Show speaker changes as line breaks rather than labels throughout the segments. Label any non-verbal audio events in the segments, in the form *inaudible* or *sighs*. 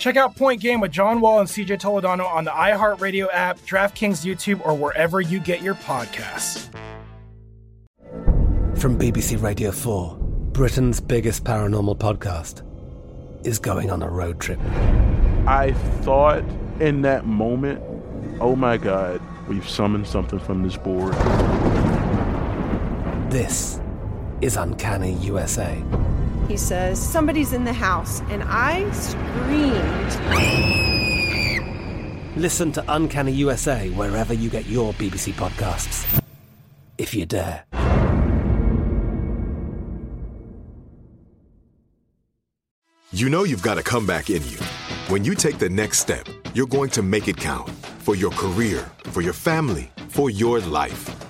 Check out Point Game with John Wall and CJ Toledano on the iHeartRadio app, DraftKings YouTube, or wherever you get your podcasts.
From BBC Radio 4, Britain's biggest paranormal podcast is going on a road trip.
I thought in that moment, oh my God, we've summoned something from this board.
This is Uncanny USA.
He says, Somebody's in the house, and I screamed.
Listen to Uncanny USA wherever you get your BBC podcasts, if you dare.
You know you've got a comeback in you. When you take the next step, you're going to make it count for your career, for your family, for your life.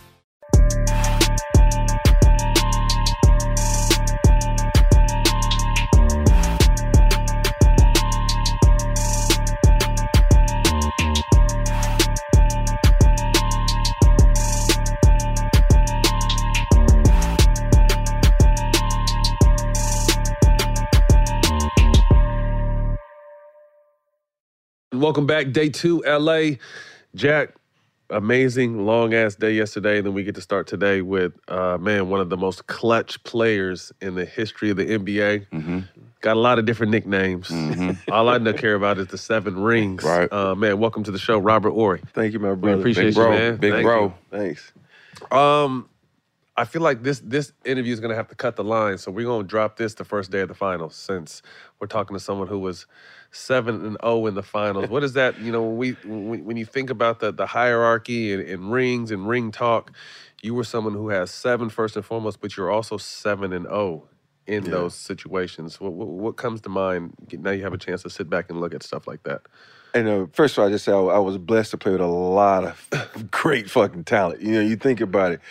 Welcome back, day two, LA. Jack, amazing long ass day yesterday. And then we get to start today with, uh, man, one of the most clutch players in the history of the NBA.
Mm-hmm.
Got a lot of different nicknames. All I know care about is the seven rings.
Right.
Uh, man, welcome to the show, Robert Horry.
Thank you, my brother.
appreciate
Big
you,
bro.
man.
Big
Thank
bro.
you.
Thanks.
Um, I feel like this this interview is gonna have to cut the line, so we're gonna drop this the first day of the finals, since we're talking to someone who was seven and zero in the finals. what is that? You know, when we when, when you think about the the hierarchy and, and rings and ring talk, you were someone who has seven first and foremost, but you're also seven and zero in
Yeah.
those situations. What, what what comes to mind now? You have a chance to sit back and look at stuff like that.
And uh, first of all, I just say I, I was blessed to play with a lot of *laughs* great fucking talent. You know, you think about it.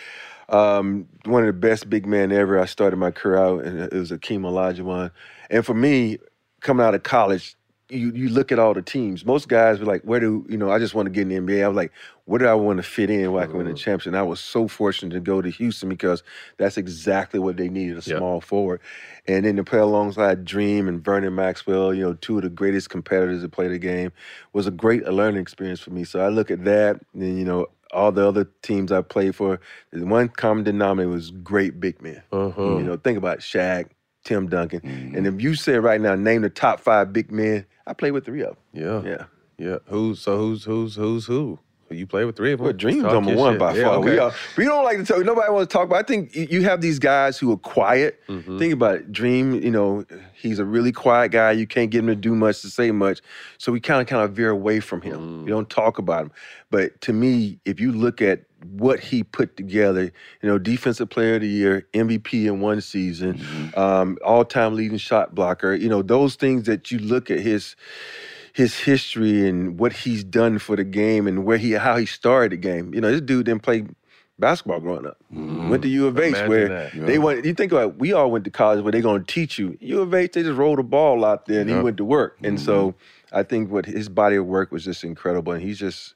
Um, one of the best big men ever. I started my career out, and it was Hakeem Olajuwon. And for me, coming out of college, you you look at all the teams. Most guys were like, "Where do you know?" I just want to get in the NBA. I was like, "Where do I want to fit in where I can win a championship?" And I was so fortunate to go to Houston because that's exactly what they needed—a
Yeah.
small forward. And then to play alongside Dream and Vernon Maxwell, you know, two of the greatest competitors that play the game, was a great learning experience for me. So I look at that, and you know, all the other teams I played for, the one common denominator was great big men.
Uh-huh.
You know, think about Shaq, Tim Duncan. And if you say right now, name the top five big men, I played with three of them.
Yeah.
Yeah.
Yeah. Who's so who's who's who's who? You play with three of them.
Well, Dream's
Talk
number one
shit.
by
Yeah,
far. We are, we don't like to talk. Nobody wants to talk. But I think you have these guys who are quiet.
Mm-hmm.
Think about it. Dream, you know, he's a really quiet guy. You can't get him to do much to say much. So we kind of kind of veer away from him.
Mm.
We don't talk about him. But to me, if you look at what he put together, you know, defensive player of the year, MVP in one season,
Mm-hmm.
um, all-time leading shot blocker, you know, those things that you look at his his history and what he's done for the game and where he how he started the game. You know, this dude didn't play basketball growing up. Went to U of H
Imagine
where
that.
they went. You think about it, we all went to college where they're going to teach you. U of H they just rolled a ball out there and he went to work. And so I think what his body of work was just incredible and he's just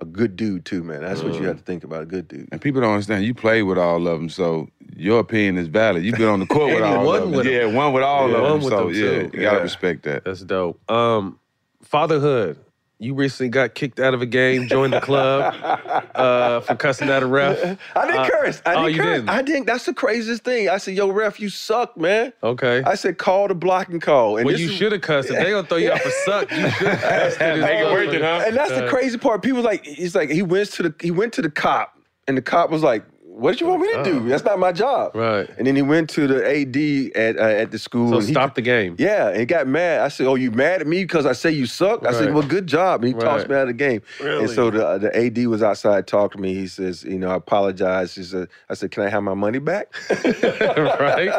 a good dude too, man. That's what you have to think about. A good dude.
And people don't understand. You played with all of them, so your opinion is valid. You've been on the court *laughs* with all of them.
with 'em.
yeah, one with all
Yeah,
of
won
them.
with
So
them,
yeah,
too.
you gotta
Yeah.
respect that.
That's dope. Um, fatherhood. You recently got kicked out of a game, joined the club uh, for cussing at a ref. *laughs*
I didn't
Uh,
curse. I
oh,
didn't
you
curse.
didn't?
I didn't. That's the craziest thing. I said, "Yo, ref, you suck, man."
Okay.
I said, "Call the blocking call." And
well, you should have cussed. If they gonna throw you out for *laughs* suck, you should have it
Make it worth it, huh?
And that's the
Uh,
crazy part. People like he's like he went to the he went to the cop, and the cop was like, "What did you want me to do? That's not my job."
Right.
And then he went to the AD at uh, at the school.
So
and he-
stop the game.
Yeah, and he got mad. I said, "Oh, you mad at me because I say you suck?" I said,
Right.
"Well, good job." And he tossed
Right.
me out of the game. Really? And so the the AD was outside talking to me. He says, "You know, I apologize." He said, "I said, can I have my money back?" *laughs*
right?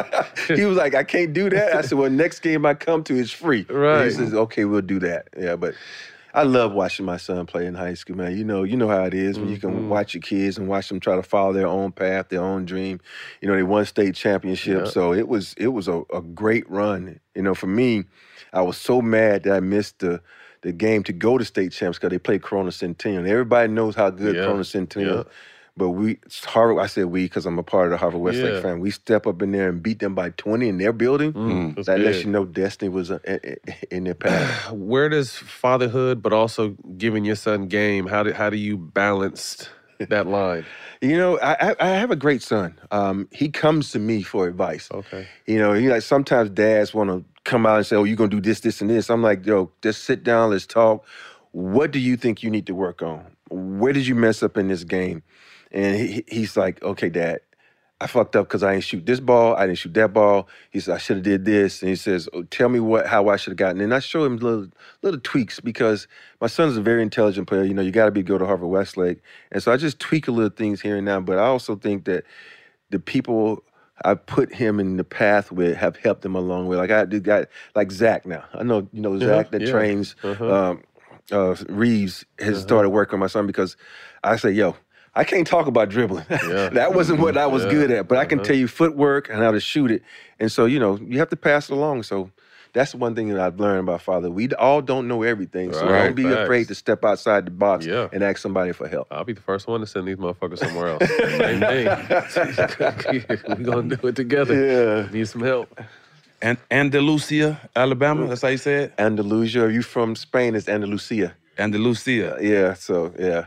*laughs*
he was like, "I can't do that." I said, "Well, next game I come to is free." And
Right.
he says, "Okay, we'll do that." Yeah, but. I love watching my son play in high school, man. You know, you know how it is when you
Mm-hmm.
can watch your kids and watch them try to follow their own path, their own dream. You know, they won state championship,
Yeah.
so it was it was a, a great run. You know, for me, I was so mad that I missed the the game to go to state champs because they played Corona Centennial. Everybody knows how good
Yeah.
Corona Centennial.
Yeah.
But we it's Harvard. I said we because I'm a part of the Harvard Westlake
Yeah.
family. We step up in there and beat them by 20 in their building.
Mm, that's
that lets you know destiny was uh, in, in- in their path. *sighs*
Where does fatherhood, but also giving your son game, how do how do you balance *laughs* that line?
You know, I, I, I have a great son. Um, he comes to me for advice.
Okay.
You know, he like sometimes dads want to come out and say, "Oh, you're gonna do this, this, and this." I'm like, "Yo, just sit down, let's talk. What do you think you need to work on? Where did you mess up in this game?" And he, he- he's like, "Okay, Dad, I fucked up because I didn't shoot this ball, I didn't shoot that ball." He said, "I should have did this," and he says, oh, "Tell me what how I should have gotten." And I show him little little tweaks because my son's a very intelligent player. You know, you got to be go to Harvard Westlake, and so I just tweak a little things here and now. But I also think that the people I put him in the path with have helped him along with. Like I do got like Zach now. I know you know Zach that
yeah.
trains
Uh-huh.
um, uh, Reeves has started working on my son because I say, yo, I can't talk about dribbling. *laughs* that wasn't what I was
Yeah.
good at, but I can
Uh-huh.
tell you footwork and how to shoot it. And so, you know, you have to pass it along. So that's one thing that I've learned about father. We all don't know everything. So
Right.
don't be
Facts.
afraid to step outside the box
Yeah.
and ask somebody for help.
I'll be the first one to send these motherfuckers somewhere else. Same *laughs* thing. *laughs* we gonna do it together.
Yeah.
Need some help.
And Andalusia, Alabama. That's how you say it.
Andalusia, are you from Spain? It's Andalusia.
Andalusia.
Yeah, so yeah.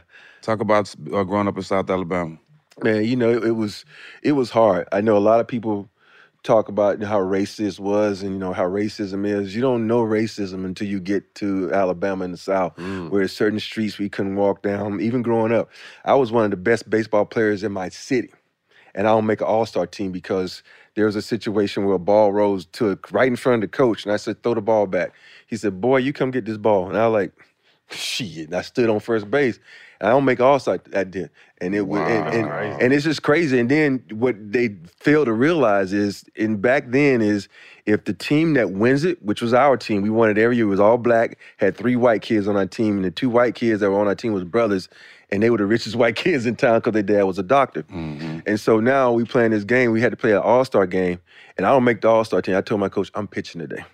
Talk about uh, growing up in South Alabama.
man, you know, it, it was it was hard. I know a lot of people talk about how racist was and you know how racism is. You don't know racism until you get to Alabama in the South, where certain streets we couldn't walk down. Even growing up, I was one of the best baseball players in my city, and I don't make an All Star team because there was a situation where a ball rose to right in front of the coach, and I said, "Throw the ball back." He said, "Boy, you come get this ball," and I was like. *laughs* Shit, and I stood on first base. And I don't make all star that did. And it was and, and, and it's just crazy. And then what they fail to realize is in back then is if the team that wins it, which was our team, we won it every year, it was all black, had three white kids on our team, and the two white kids that were on our team was brothers, and they were the richest *laughs* white kids in town because their dad was a doctor. Mm-hmm. And so now we playing this game, we had to play an all-star game, and I don't make the all-star team. I told my coach, I'm pitching today.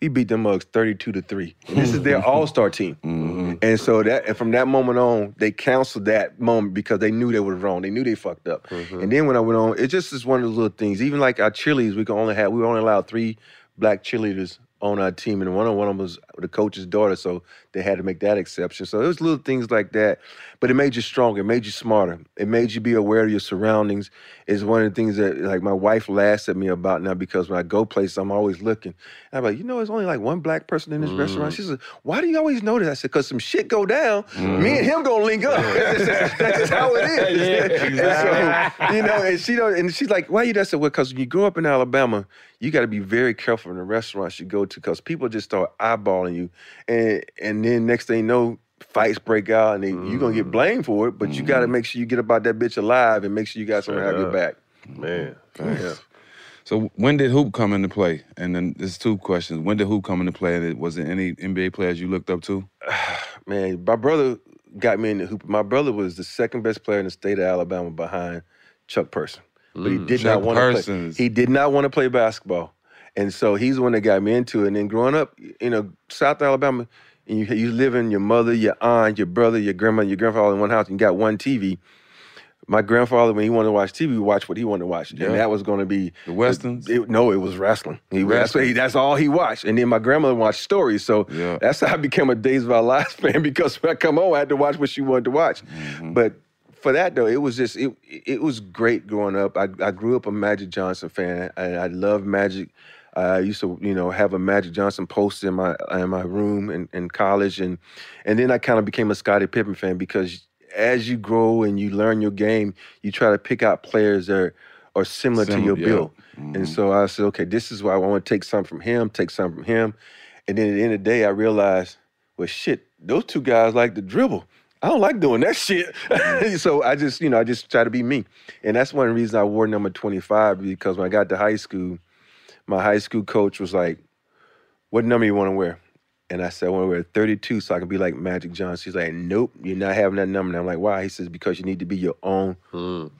We beat them mugs 32 to 3. And this is their *laughs* all-star team. Mm-hmm. And so that and from that moment on, they canceled that moment because they knew they were wrong. They knew they fucked up. Mm-hmm. And then when I went on, it just is one of those little things. Even like our cheerleaders, we could only have we were only allowed three black cheerleaders on our team, and one of one of them was the coach's daughter, so they had to make that exception. So it was little things like that, but it made you stronger. It made you smarter. It made you be aware of your surroundings. Is one of the things that like my wife laughs at me about now because when I go places, I'm always looking. And I'm like, you know, there's only like one black person in this restaurant. Mm-hmm. She says, why do you always know that? I said, because some shit go down, me and mm-hmm. him gonna link up. that's, *laughs* just, that's just how it is. *laughs*
Yeah,
And so, you know, and she don't, and she's like, why you that? I said, well, because when you grow up in Alabama, you got to be very careful in the restaurants you go to because people just start eyeballing you, and and then next thing you know, fights break out, and then you're gonna get mm. blamed for it. But you got to mm. make sure you get about that bitch alive and make sure you got someone to have your back.
Man,
Facts. So when did hoop come into play? And then there's two questions. When did hoop come into play? And was there any NBA players you looked up to? *sighs*
Man, my brother got me into hoop. My brother was the second best player in the state of Alabama behind Chuck Person, but he mm. did
Chuck
not want to play. He did not want to play basketball, and so he's the one that got me into it. And then growing up, you know, South Alabama, and you you live in your mother, your aunt, your brother, your grandma, your grandfather in one house, and you got one TV. My grandfather, when he wanted to watch TV, watched what he wanted to watch,
Yeah.
and that was going to be
The westerns.
it- no, it was wrestling. He, that's, what that's all he watched. And then my grandmother watched stories. So
Yeah.
that's how I became a Days of Our Lives *laughs* fan because when I come home, I had to watch what she wanted to watch.
Mm-hmm.
But for that though, it was just it. It was great growing up. I, I grew up a Magic Johnson fan. I, I love Magic. I used to, you know, have a Magic Johnson poster in my in my room in, in college, and and then I kind of became a Scottie Pippen fan because as you grow and you learn your game, you try to pick out players that are, are similar to your
yeah.
build. And mm-hmm. so I said, okay, this is why I want to take some from him, take some from him. And then at the end of the day, I realized, well, shit, those two guys like to dribble. I don't like doing that *laughs* shit. Mm-hmm. so I just, you know, I just try to be me. And that's one reason I wore number 25 because when I got to high school, my high school coach was like, what number you want to wear? And I said, I want to wear 32 so I can be like Magic Johnson. She's like, nope, you're not having that number. And I'm like, why? He says, because you need to be your own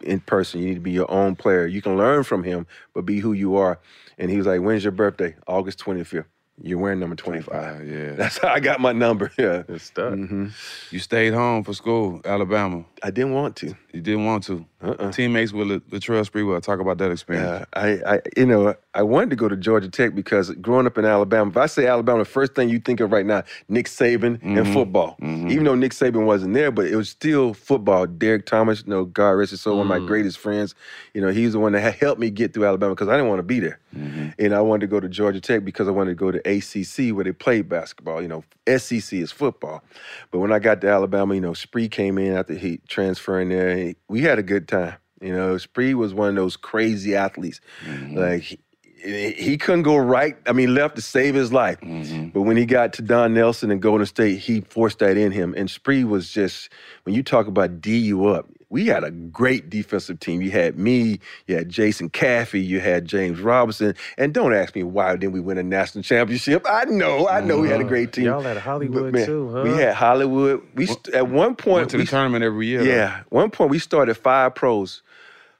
in person. You need to be your own player. You can learn from him, but be who you are. And he was like, when's your birthday? August 25th. You're wearing number 25.
yeah. *laughs*
That's how I got my number. Yeah.
It's stuck.
hmm
You stayed home for school, Alabama.
I didn't want to.
You didn't want to.
Uh-uh.
Teammates with La- Latrell Sprewell. Talk about that experience.
Yeah, I, I, you know, I wanted to go to Georgia Tech because growing up in Alabama, if I say Alabama, the first thing you think of right now, Nick Saban and mm-hmm. football. Mm-hmm. Even though Nick Saban wasn't there, but it was still football. Derrick Thomas, you know, God rest his soul, one of my mm. greatest friends. You know, he's the one that helped me get through Alabama because I didn't want to be there. Mm-hmm. And I wanted to go to Georgia Tech because I wanted to go to ACC where they played basketball. You know, SEC is football. But when I got to Alabama, you know, Spree came in after he transferring there. we had a good time. You know, Spree was one of those crazy athletes. Mm-hmm. Like he, he couldn't go right. I mean, left to save his life. Mm-hmm. But when he got to Don Nelson and Golden State, he forced that in him. And Spree was just when you talk about D you up. We had a great defensive team. You had me, you had Jason Caffey, you had James Robinson. And don't ask me why didn't we win a national championship. I know, I know we had a uh-huh. great team.
Y'all had Hollywood
man,
too, huh?
We had Hollywood. We st- at one point
Went to the
we-
tournament every year. though.
yeah. One point we started five pros.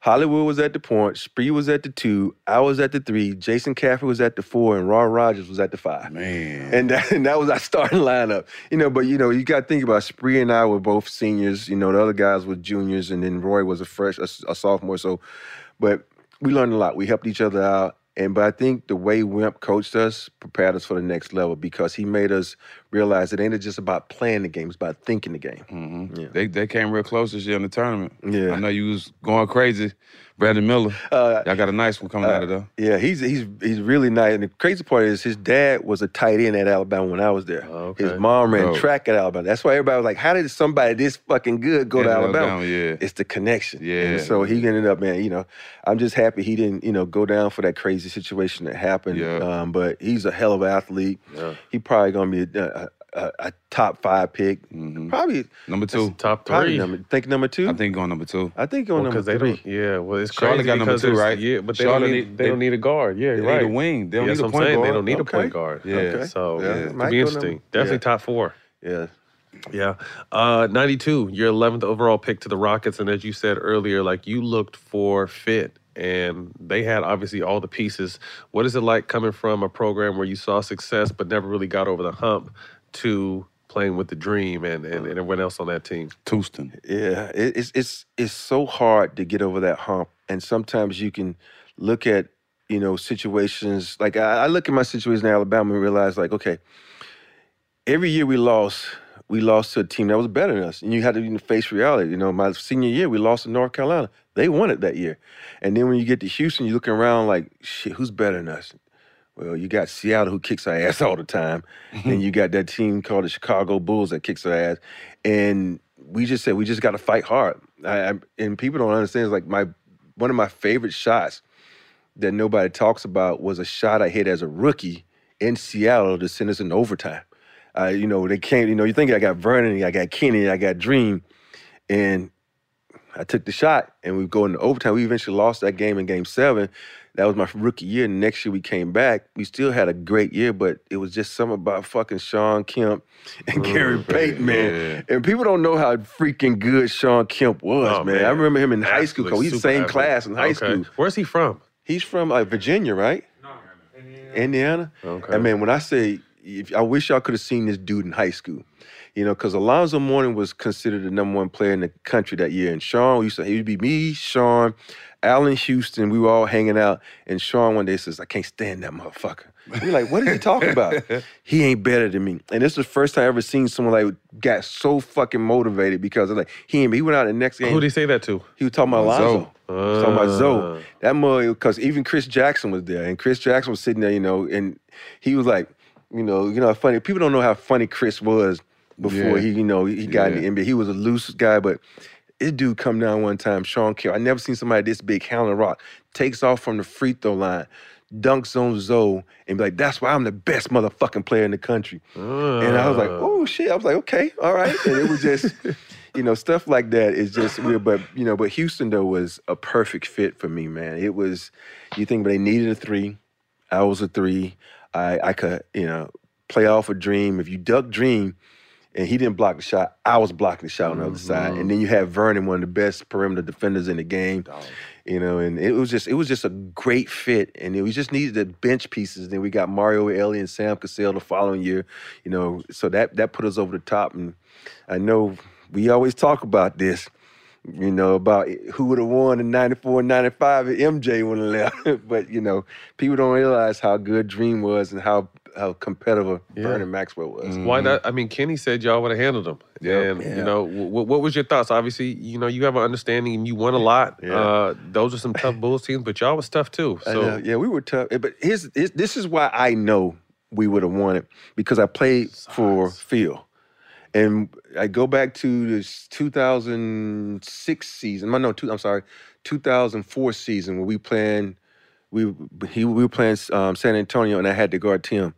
Hollywood was at the point, Spree was at the two, I was at the three, Jason Caffey was at the four, and Roy Rogers was at the five.
Man.
And *laughs* that, and that was our starting lineup. You know, but you know, you got to think about Spree and I were both seniors. You know, the other guys were juniors, and then Roy was a fresh, a, a sophomore. So, but we learned a lot. We helped each other out. And but I think the way Wimp coached us prepared us for the next level because he made us realize it ain't just about playing the game; it's about thinking the game.
Mhm.
Yeah.
They they came real close this year in the tournament.
Yeah.
I know you was going crazy. Brandon Miller.
Uh,
Y'all got a nice one coming out of there.
Yeah, he's he's he's really nice. And the crazy part is his dad was a tight end at Alabama when I was there.
okay.
His mom ran track at Alabama. That's why everybody was like, "How did somebody this fucking good go to Alabama?"
Alabama, yeah.
It's the connection.
Yeah.
And so he ended up, man. You know, I'm just happy he didn't, you know, go down for that crazy situation that happened.
Yeah.
Um, but he's a hell of an athlete. Yeah. He probably gonna be a, a, a, a top five pick. Probably
Number two.
Top three.
number. Think number two.
I think going number two.
I think on
Well,
number
they
three.
don't. Yeah, well, it's
Charlotte
crazy
got number two, right?
Yeah, but they
Charlotte
don't need.
need-
they,
they-
don't need a guard. Yeah,
they
right.
need a wing. They don't
Yeah,
need a
that's what I'm
point
saying. They don't need a point guard.
Yeah.
Okay.
So
Yeah,
it'll be interesting.
number-
Definitely
yeah.
top four.
Yeah.
Yeah. Uh, 92, your 11th overall pick to the Rockets. And as you said earlier, like you looked for fit and they had obviously all the pieces. What is it like coming from a program where you saw success but never really got over the hump to playing with the dream and, and, and everyone else on that team?
Touston.
Yeah, it, it's it's it's so hard to get over that hump, and sometimes you can look at you know situations like I, I look at my situation in Alabama and realize like okay, every year we lost, we lost to a team that was better than us, and you had to you know, face reality. You know, my senior year we lost to North Carolina. They won it that year, and then when you get to Houston, you're looking around like, shit, who's better than us? Well, you got Seattle who kicks our ass *laughs* all the time, and you got that team called the Chicago Bulls that kicks our ass, and we just said we just got to fight hard. I, I, and people don't understand. It's like my one of my favorite shots that nobody talks about was a shot I hit as a rookie in Seattle to send us in overtime. Uh, you know, they can't, you know, you think I got Vernon, I got Kenny, I got Dream, and I took the shot and we go into overtime. We eventually lost that game in game seven. That was my rookie year. Next year we came back. We still had a great year, but it was just something about fucking Shawn Kemp *laughs* and Gary Payton, man. And people don't know how freaking good Shawn Kemp was,
Oh,
man.
man.
I remember him in high school.
Absolutely
He's the same
athlete.
class in high
Okay.
school.
Where's he from?
He's from uh, Virginia, right? No, Indiana. Indiana.
Okay.
And man, when I say, if, I wish y'all could have seen this dude in high school. You know, because Alonzo Mourning was considered the number one player in the country that year. And Shawn used to, it would be me, Shawn, Allan Houston. We were all hanging out. And Shawn one day says, I can't stand that motherfucker. We're like, what are you talking about? *laughs* he ain't better than me. And this is the first time I ever seen someone like got so fucking motivated because like he ain't, he went out the next game.
Who did he say that to?
He was talking about Alonzo.
Zoe.
He was talking about
Ah.
Zoe. That mother, because even Chris Jackson was there, and Chris Jackson was sitting there, you know, and he was like, you know, you know, funny. People don't know how funny Chris was before
Yeah.
he, you know, he got
Yeah.
in the NBA. He was a loose guy, but this dude come down one time, Sean Carroll. I never seen somebody this big, Howlin' Rock, takes off from the free throw line, dunks on Zoe, and be like, that's why I'm the best motherfucking player in the country. And I was like, uh. oh shit. I was like, okay, all right. And it was just, *laughs* you know, stuff like that is just weird. But you know, but Houston though was a perfect fit for me, man. It was, you think, but they needed a three. I was a three. I I could, you know, play off a dream. If you duck dream. And he didn't block the shot. I was blocking the shot on the other side. And then mm-hmm. you had Vernon, one of the best perimeter defenders in the game. You know, and it was just it was just a great fit. And it, we just needed the bench pieces. Then we got Mario Elie and Sam Cassell the following year. You know, so that that put us over the top. And I know we always talk about this. You know, about who would have won in 94, 95 if MJ would have *laughs* left. but, you know, people don't realize how good Dream was and how how competitive Vernon Maxwell was.
Why not? I mean, Kenny said y'all would have handled him. And,
Yeah.
you know, w- what was your thoughts? Obviously, you know, you have an understanding and you won a lot.
Yeah.
Uh, those are some tough Bulls teams, but y'all was tough too. So,
yeah, we were tough. But here's, here's this is why I know we would have won it because I played for Phil. And I go back to this 2006 season. No, two, I'm sorry, 2004 season where we playing, we he we were playing um, San Antonio, and I had to guard Tim.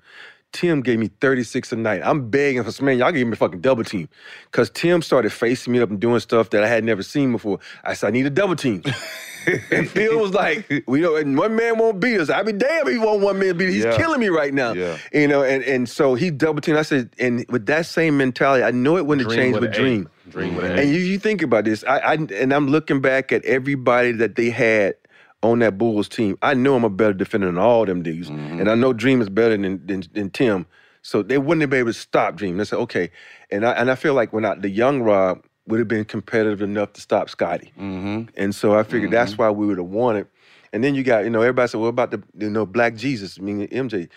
Tim gave me 36 a night. I'm begging for some man, y'all give me a fucking double team. Cause Tim started facing me up and doing stuff that I had never seen before. I said, I need a double team. *laughs* and Phil was like, we know and one man won't beat us. I'd be damn if he won't one man beat us. He's
Yeah.
killing me right now.
Yeah.
You know, and, and so he double teamed. I said, and with that same mentality, I know it wouldn't have
Dream
changed with Dream.
Dream would've
And you, you think about this, I, I and I'm looking back at everybody that they had on that Bulls team. I know I'm a better defender than all them dudes, mm-hmm. and I know Dream is better than, than than Tim. So they wouldn't have been able to stop Dream. They said, okay, and I and I feel like when I, the young Rob would have been competitive enough to stop Scotty,
Mm-hmm.
and so I figured that's why we would have won it. And then you got you know everybody said, what about the you know Black Jesus? I mean MJ.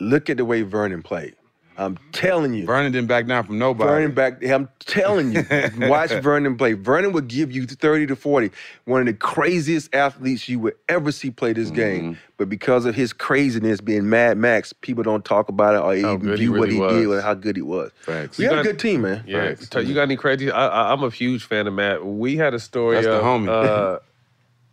Look at the way Vernon played. I'm telling you.
Vernon didn't back down from nobody.
Vernon back. I'm telling you, *laughs* watch Vernon play. Vernon would give you 30 to 40. One of the craziest athletes you would ever see play this
Mm-hmm.
game. But because of his craziness, being Mad Max, people don't talk about it or
How
even
good he
view what
really
he did or how good he was.
Facts.
We
You
had a good team, man.
Yeah,
Facts.
you got any crazy? I, I, I'm a huge fan of Matt. We had a story.
That's the
of,
homie.
Uh, *laughs*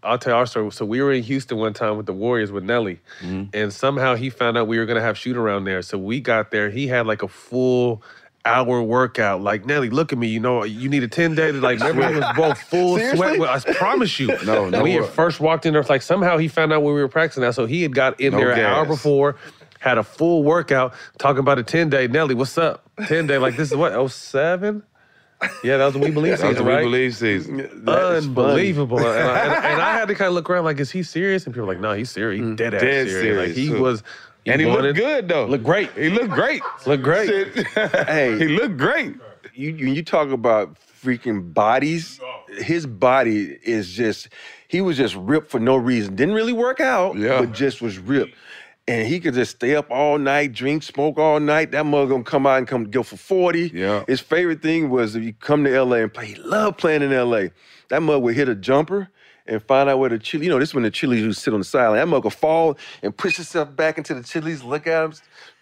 I'll tell our story. So we were in Houston one time with the Warriors with Nelly,
Mm-hmm.
and somehow he found out we were gonna have shoot around there. So we got there. He had like a full hour workout. Like Nelly, look at me. You know, you need a ten day. to Like it was both *laughs* full
Seriously?
sweat. I promise you. *laughs*
No, no
We had first walked in there. Like somehow he found out where we were practicing. That so he had got in
No
there an hour before. Had a full workout talking about a 10 day. Nelly, what's up? 10 day, like this is what, 07? Yeah, that was we believe season. *laughs*
That was We
right?
Believe season.
Unbelievable. and, I, and, and I had to kind of look around like, is he serious? And people were like, no, he's serious. He mm. dead ass
Dead
serious. Like he
too.
was.
And he
wanted-
looked good though.
Looked great.
He looked great. *laughs*
Looked great. *laughs*
Hey.
he looked great.
you you you talk about freaking bodies. His body is just he was just ripped for no reason. Didn't really work out,
Yeah.
but just was ripped. And he could just stay up all night, drink, smoke all night. That mother gonna come out and come go for 40.
Yeah.
His favorite thing was if you come to LA and play, he loved playing in LA. That mother would hit a jumper and find out where the chili, you know, this is when the chilies used to sit on the sideline. That mother would fall and push herself back into the chilies, look at him,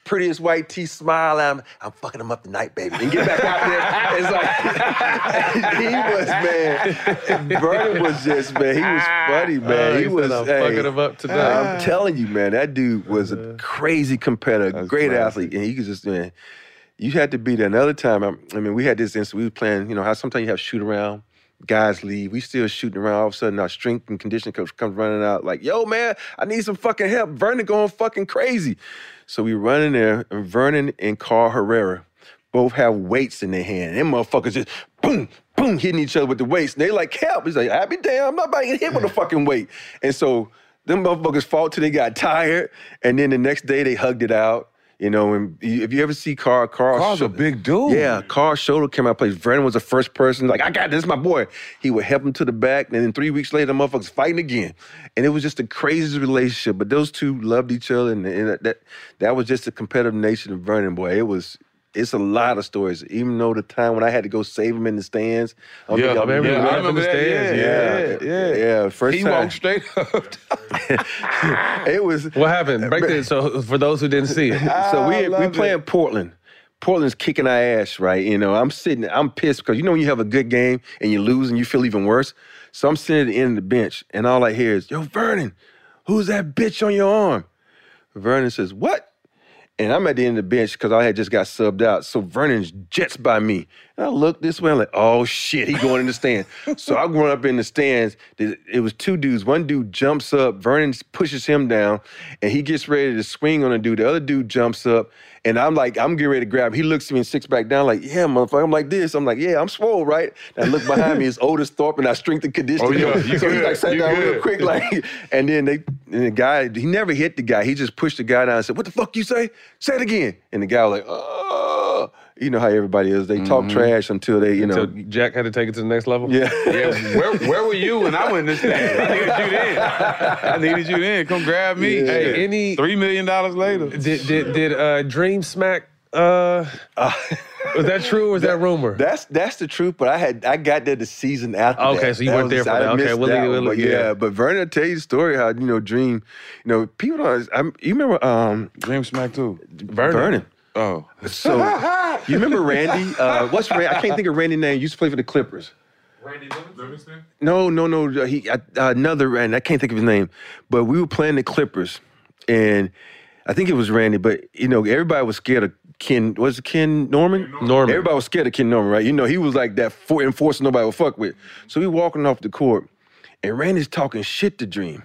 prettiest white teeth, smile him. I'm fucking him up tonight, baby. And get back out there. It's like, *laughs* he was, man. Vernon was just, man, he was funny, ah, man.
Oh,
he
he
was,
"I'm
hey,
fucking him up tonight."
I'm telling you, man, that dude was a crazy competitor, great
classic.
athlete, and he could just, man, you had to be there. Another time, I, I mean, we had this instance. We were playing. You know how sometimes you have shoot around. Guys leave. We still shooting around. All of a sudden, our strength and conditioning coach comes running out. Like, yo, man, I need some fucking help. Vernon going fucking crazy. So we run in there, and Vernon and Carl Herrera both have weights in their hand. Them motherfuckers just boom, boom, hitting each other with the weights. And they like, help. He's like, I be damn, I'm not about to get hit with a *laughs* fucking weight. And so them motherfuckers fought till they got tired. And then the next day they hugged it out. You know, and if you ever see Carl, Carl,
Carl's a big dude.
Yeah, Carl Shoulder came out plays. Vernon was the first person, like, I got this, my boy. He would help him to the back, and then three weeks later, the motherfuckers fighting again. And it was just the craziest relationship. But those two loved each other, and, and that that was just the competitive nature of Vernon, boy. It was. It's a lot of stories. Even though the time when I had to go save him in the stands, I
Yeah,
I
I remember,
remember
I
that.
remember that. Yeah, yeah, yeah.
yeah. First
He
time.
walked straight up. *laughs*
it was
What happened? Break it. So for those who didn't see it, *laughs*
so we we
love
playing Portland. Portland's kicking our ass, right? You know, I'm sitting, I'm pissed because you know when you have a good game and you lose and you feel even worse. So I'm sitting at the end of the bench and all I hear is, "Yo, Vernon, who's that bitch on your arm?" Vernon says, "What?" And I'm at the end of the bench because I had just got subbed out. So Vernon's jets by me. I look this way, I'm like, oh shit, he going in the stand. so I run up in the stands. It was two dudes. One dude jumps up, Vernon pushes him down, and he gets ready to swing on a dude. The other dude jumps up, and I'm like, I'm getting ready to grab. He looks at me and sits back down, like, yeah, motherfucker. I'm like this. I'm like, yeah, I'm swole, right? And I look behind me, it's Otis Thorpe, and I strength and conditioning.
Oh, yeah, *laughs* you
so he
good,
like sat
you
down real quick, *laughs* like, and then they and the guy, he never hit the guy. He just pushed the guy down and said, What the fuck you say? Say it again. And the guy was like, Oh, you know how everybody is. They talk trash until they, you know.
so Jack had to take it to the next level.
yeah.
Yeah, where, where were you when I went this the stand? I needed you then. I needed you then. Come grab me.
Yeah.
Hey, any-
three million dollars later?
Did did did uh, Dream smack? Uh, was that true or was that, rumor?
That's that's the truth, but I had I got there the season after.
Okay,
that.
so you
That
weren't there for
I
that. Okay,
missed
we'll
that
leave-
one,
we'll-
but
yeah.
yeah. But Vernon will tell you the story how you know Dream, you know people don't. I'm, you remember um
Dream Smack too.
Vernon.
Vernon.
Oh,
So you remember Randy? Uh, what's Randy? I can't think of Randy's name. He used to play for the Clippers. Randy Livingston? No, no, no. uh, He uh, another Randy. I can't think of his name. But we were playing the Clippers, and I think it was Randy. But you know, everybody was scared of Ken. Was it Ken Norman?
Norman.
Everybody was scared of Ken Norman, right? You know, he was like that for enforcer nobody would fuck with. So we walking off the court, and Randy's talking shit to Dream,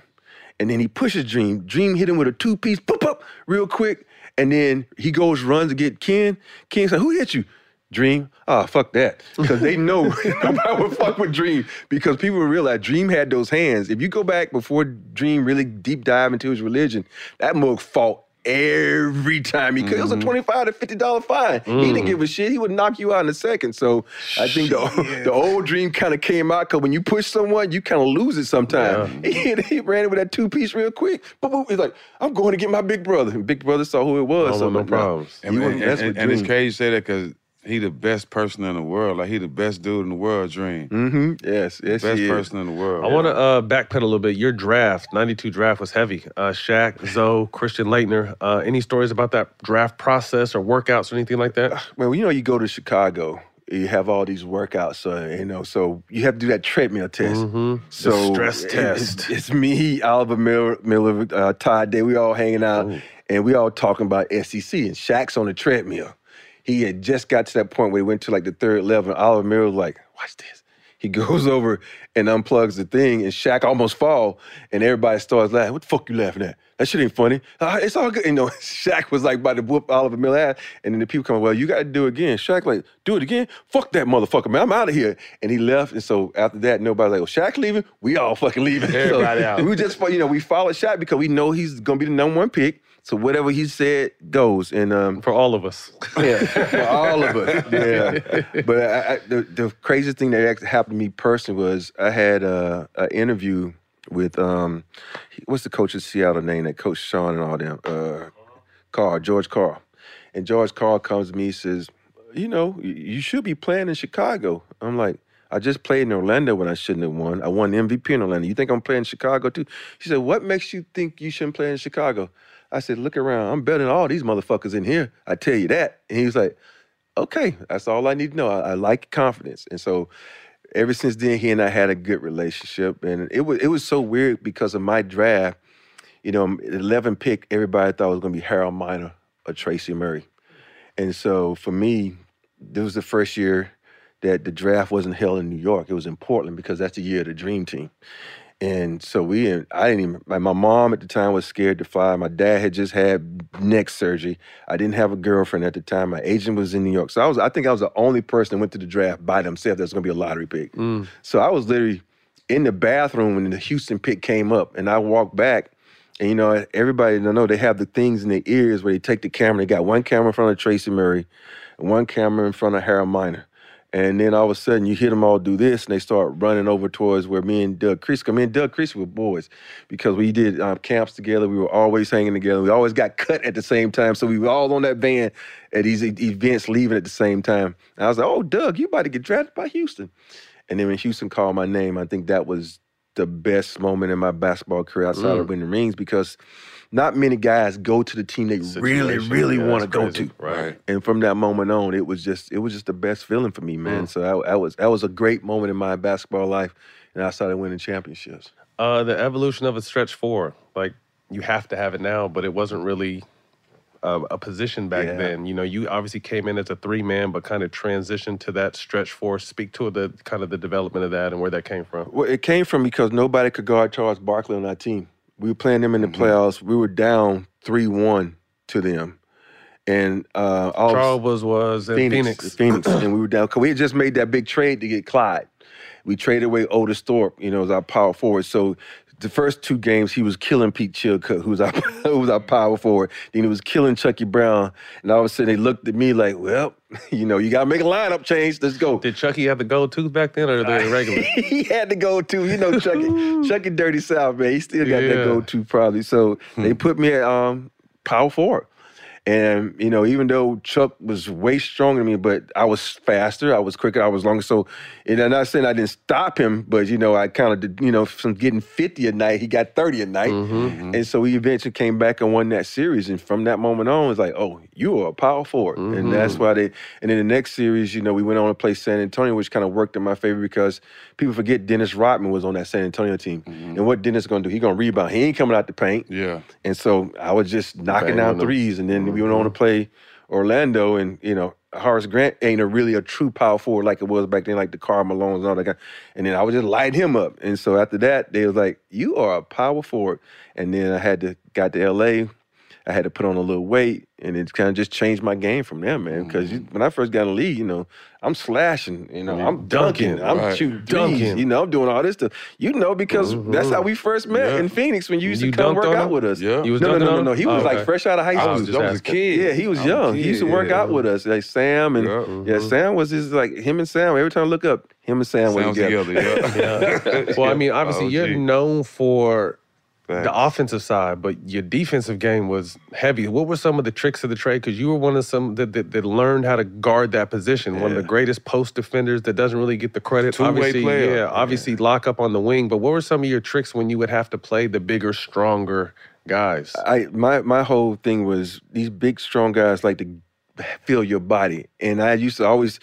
and then he pushes Dream. Dream hit him with a two piece, pop up, real quick, and then he goes runs to get Ken. Ken said, "Who hit you?" Dream, ah, fuck that. Because they know *laughs* nobody would fuck with Dream. Because people realize Dream had those hands. If you go back before Dream really deep dive into his religion, that mug fought every time he could. It was a mm-hmm. 25 to $50 fine. He didn't mm. give a shit. He would knock you out in a second. So I think the, the old Dream kind of came out because when you push someone, you kind of lose it sometimes. *laughs* He, he ran it with that two piece real quick. Boop, boop. He's like, I'm going to get my big brother. And big brother saw who it was. So
no
I'm like,
problems.
you
and,
wouldn't
and, and, and it's
Dream.
crazy you say that because he the best person in the world. Like he the best dude in the world. Dream.
Mm-hmm. Yes, yes,
Best
he is.
person in the world.
I want to uh, backpedal a little bit. Your draft, 92 draft was heavy. Uh, Shaq, *sighs* Zoe, Christian Laettner. Uh, any stories about that draft process or workouts or anything like that? *sighs*
Well, you know, you go to Chicago, you have all these workouts, uh, you know, so you have to do that treadmill test.
Mhm.
So
The stress
it-
test.
It's, it's me, Oliver Miller, Miller uh, Todd Day. We all hanging out, and we all talking about SEC. And Shaq's on the treadmill. He had just got to that point where he went to like the third level. And Oliver Miller was like, "Watch this." He *laughs* goes over and unplugs the thing, and Shaq almost fall, and everybody starts laughing. What the fuck you laughing at? That shit ain't funny. Uh, it's all good. You know, *laughs* Shaq was like about to whoop Oliver Miller ass, and then the people come, well, you got to do it again. Shaq like, do it again? Fuck that motherfucker, man. I'm out of here. And he left, and so after that, nobody like, well, Shaq leaving? We all fucking leaving. *laughs*
Everybody
so
out.
We just, you know, we followed Shaq because we know he's gonna be the number one pick. So whatever he said goes, and um,
For all of us. *laughs*
yeah, for all of us. *laughs* Yeah, but I, I, the the craziest thing that actually happened to me personally was I had uh, an interview with um, what's the coach of Seattle name that coach Shawn and all them? Uh, Karl, George Karl. And George Karl comes to me and says, you know, you should be playing in Chicago. I'm like, I just played in Orlando when I shouldn't have won. I won MVP in Orlando. You think I'm playing Chicago too? She said, What makes you think you shouldn't play in Chicago? I said, Look around. I'm better than all these motherfuckers in here. I tell you that. And he was like, Okay, that's all I need to know. I, I like confidence. And so ever since then, he and I had a good relationship. And it was it was so weird because of my draft. You know, 11 pick, everybody thought it was gonna be Harold Miner or Tracy Murray. And so for me, this was the first year that the draft wasn't held in New York. It was in Portland because that's the year of the dream team. And so we, I didn't even, like my mom at the time was scared to fly. My dad had just had neck surgery. I didn't have a girlfriend at the time. My agent was in New York. So I was, I think I was the only person that went to the draft by themselves that was going to be a lottery pick. Mm. So I was literally in the bathroom when the Houston pick came up and I walked back and you know, everybody I know they have the things in their ears where they take the camera. They got one camera in front of Tracy Murray, and one camera in front of Harold Miner. And then all of a sudden, you hear them all do this, and they start running over towards where me and Doug Christie. Me and Doug Christie were boys because we did um, camps together. We were always hanging together. We always got *laughs* cut at the same time, so we were all on that van at these e- events, leaving at the same time. And I was like, "Oh, Doug, you about to get drafted by Houston?" And then when Houston called my name, I think that was the best moment in my basketball career outside of
Mm.
winning rings because not many guys go to the team they really,
Situation,
really
yeah,
want to go to.
Right.
And from that moment on, it was just it was just the best feeling for me, man.
Mm.
So that, that was that was a great moment in my basketball life, and I started winning championships.
Uh, the evolution of a stretch four, like you have to have it now, but it wasn't really uh, a position back
Yeah.
then. You know, you obviously came in as a three man, but kind of transitioned to that stretch four. Speak to the kind of the development of that and where that came from.
Well, it came from because nobody could guard Charles Barkley on our team. We were playing them in the playoffs. We were down three one to them, and uh, all
Charles was was in Phoenix.
Phoenix, and we were down because we had just made that big trade to get Clyde. We traded away Otis Thorpe, you know, as our power forward. So the first two games, he was killing Pete Chilcutt, who was our *laughs* who was our power forward. Then he was killing Chucky Brown, and all of a sudden they looked at me like, "Well, *laughs* you know, you got to make a lineup change. Let's go."
Did Chucky have the gold tooth back then, or the *laughs* regular?
he had to go to, you know, Chucky, Chucky Dirty South, man. He still got
Yeah.
that go to probably. So they put me at um, power forward. And, you know, even though Chuck was way stronger than me, but I was faster, I was quicker, I was longer. So, and I'm not saying I didn't stop him, but, you know, I kind of did, you know, from getting 50 a night, he got 30 a night. Mm-hmm, mm-hmm. And so he eventually came back and won that series. And from that moment on, it's like, oh, you are a power forward. And that's mm-hmm. why they, and in the next series, you know, we went on to play San Antonio, which kind of worked in my favor because people forget Dennis Rodman was on that San Antonio team. And what Dennis going to do? He going to rebound. He ain't coming out the paint.
Yeah.
And so I was just knocking
Bang
down threes, and then we went on to play Orlando, and you know Horace Grant ain't a really a true power forward like it was back then, like the Carl Malones and all that. Guy. And then I was just lighting him up, and so after that, they was like, "You are a power forward," and then I had to got to L.A. I had to put on a little weight, and it kind of just changed my game from there, man. Because mm-hmm. when I first got in the league, you know, I'm slashing, you know, I'm dunking,
dunking,
I'm
right.
shooting
Dunking.
threes, you know, I'm doing all this stuff. You know, because that's mm-hmm. how we first met
Yeah.
in Phoenix when you used
You
to come work out
him?
with us.
Yeah.
You was
no, no, no, no, no.
him?
He oh, was
Oh,
like
okay.
fresh out of high
I
school.
was just
I was a kid.
Yeah, he was
I a
young. He used to work
yeah.
out with us. Like Sam and
Yeah.
yeah, mm-hmm. Sam was just like him and Sam. Every time I look up, him and Sam were together.
together. *laughs* Yeah.
Well, I mean, obviously
Oh,
you're known for the offensive side, but your defensive game was heavy. What were some of the tricks of the trade? Because you were one of some that, that, that learned how to guard that position. One of the greatest post defenders that doesn't really get the credit.
Two-way
obviously,
player.
yeah, obviously lock up on the wing. But what were some of your tricks when you would have to play the bigger, stronger guys?
I my my whole thing was these big strong guys like to feel your body, and I used to always.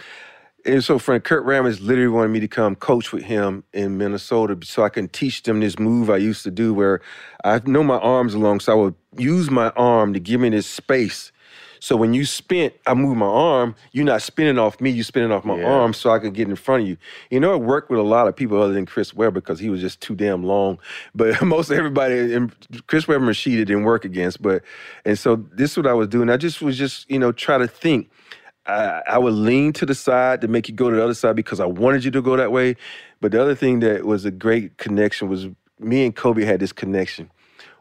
And so, friend Kurt Rambis literally wanted me to come coach with him in Minnesota, so I can teach them this move I used to do, where I know my arms long, so I would use my arm to give me this space. So when you spin, I move my arm. You're not spinning off me. You're spinning off my
Yeah.
arm, so I could get in front of you. You know, it worked with a lot of people other than Chris Webber because he was just too damn long. But *laughs* most everybody, and Chris Webber and Rashida didn't work against. But and so this is what I was doing. I just was just you know try to think. I, I would lean to the side to make you go to the other side because I wanted you to go that way. But the other thing that was a great connection was me and Kobe had this connection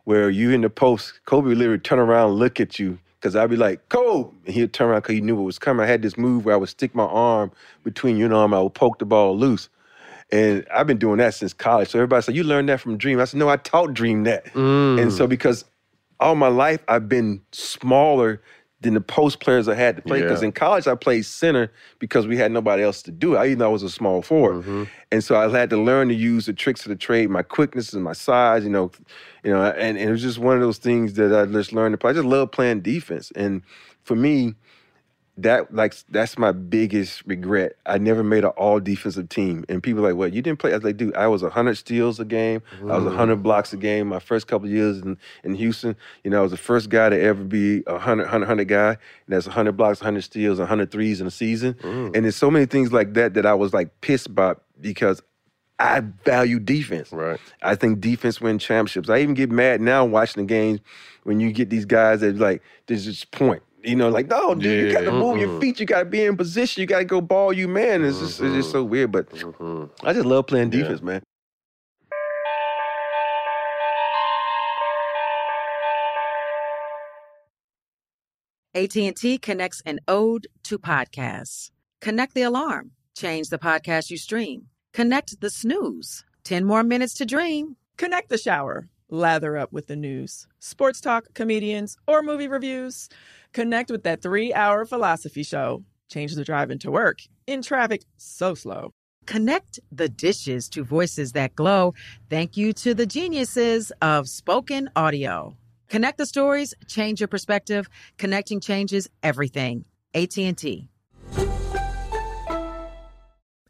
where you in the post, Kobe would literally turn around and look at you because I'd be like, Kobe! And he'd turn around because he knew what was coming. I had this move where I would stick my arm between your arm, I would poke the ball loose. And I've been doing that since college. So everybody said, You learned that from Dream. I said, No, I taught Dream that.
Mm.
And so because all my life I've been smaller than the post players I had to play. Because
Yeah.
in college I played center because we had nobody else to do it. I even though I was a small forward.
Mm-hmm.
And so I had to learn to use the tricks of the trade, my quickness and my size, you know, you know, and, and it was just one of those things that I just learned to play. I just love playing defense. And for me, that like that's my biggest regret. I never made an all defensive team. And people are like, well, you didn't play. I was like, dude, I was hundred steals a game. I was hundred blocks a game. My first couple of years in, in Houston, you know, I was the first guy to ever be a hundred, hundred, hundred guy. And that's hundred blocks, hundred steals, hundred threes in a season.
Mm.
And there's so many things like that that I was like pissed about because I value defense.
Right.
I think defense win championships. I even get mad now watching the games when you get these guys that like there's just point. You know, like no, dude, you got to move your
Mm-mm.
feet. You got to be in position. You got to go ball you man. It's just it's just so mm-hmm. weird. But mm-hmm. I just love playing
Yeah.
defense, man.
AT&T connects an ode to podcasts. Connect the alarm. Change the podcast you stream. Connect the snooze. 10 more minutes to dream.
Connect the shower. Lather up with the news, sports talk, comedians, or movie reviews. Connect with that three hour philosophy show. Change the drive into work in traffic so slow.
Connect the dishes to voices that glow. Thank you to the geniuses of spoken audio. Connect the stories, change your perspective. Connecting changes everything. AT&T.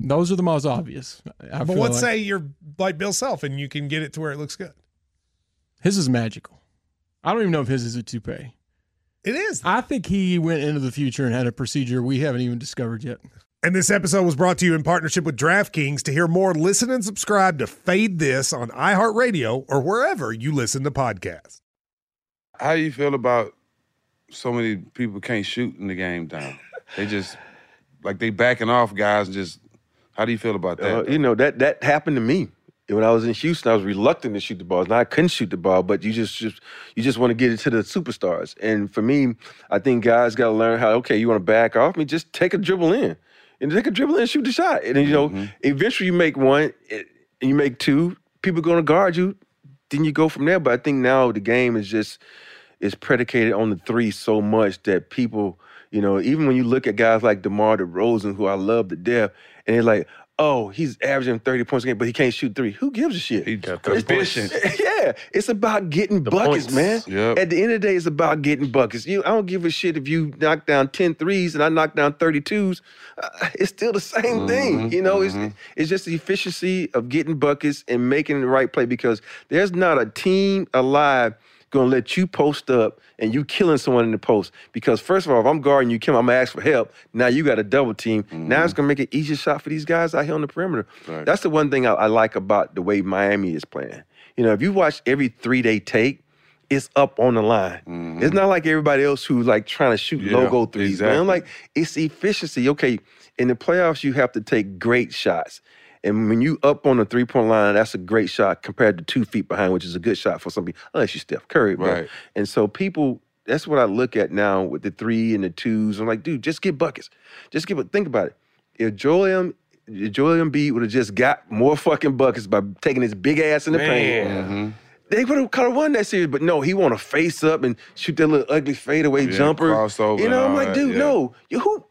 Those are the most obvious. I
but
feel
let's
like.
say you're like Bill Self and you can get it to where it looks good.
his is magical. I don't even know if his is a toupee.
It is.
I think he went into the future and had a procedure we haven't even discovered yet.
And this episode was brought to you in partnership with DraftKings. To hear more, listen and subscribe to Fade This on iHeartRadio or wherever you listen to podcasts.
How do you feel about so many people can't shoot in the game down? They just like they backing off guys and just how do you feel about that?
Uh, you know that that happened to me when I was in Houston. I was reluctant to shoot the ball. Now I couldn't shoot the ball, but you just, just you just want to get it to the superstars. And for me, I think guys got to learn how. Okay, you want to back off me? Just take a dribble in, and take a dribble in, and shoot the shot. And then, you know, eventually you make one, and you make two. People going to guard you. then you go from there. But I think now the game is just is predicated on the three so much that people, you know, even when you look at guys like DeMar DeRozan, who I love to death, and they're like, oh, he's averaging 30 points a game, but he can't shoot three. Who gives a shit?
He's
It's-
efficient. *laughs*
yeah, it's about getting buckets,
points.
man.
Yep.
At the end of the day, it's about getting buckets. You, I don't give a shit if you knock down 10 threes and I knock down 32s. Uh, it's still the same thing. You know, it's it's just the efficiency of getting buckets and making the right play because there's not a team alive gonna let you post up and you killing someone in the post. Because first of all, if I'm guarding you, Kim, I'm gonna ask for help. Now you got a double team. Now mm-hmm. it's gonna make it easier shot for these guys out here on the perimeter.
Right.
That's the one thing I, I like about the way Miami is playing. You know, if you watch every three day take, it's up on the line. Mm-hmm. It's not like everybody else who's like trying to shoot
Yeah,
logo threes, man. Like it's efficiency. Okay, in the playoffs, you have to take great shots. And when you up on the three point line, that's a great shot compared to two feet behind, which is a good shot for some people, unless you Steph Curry. but-
Right.
And so people, that's what I look at now with the three and the twos. I'm like, dude, just get buckets. Just give it. Think about it. If Joel M. if Joel Embiid would have just got more fucking buckets by taking his big ass in the paint. Mm-hmm. They would have kind of won that series, but no, he want to face up and shoot that little ugly fadeaway
Yeah,
jumper.
crossover
You know, I'm like, dude,
yeah.
no. You who?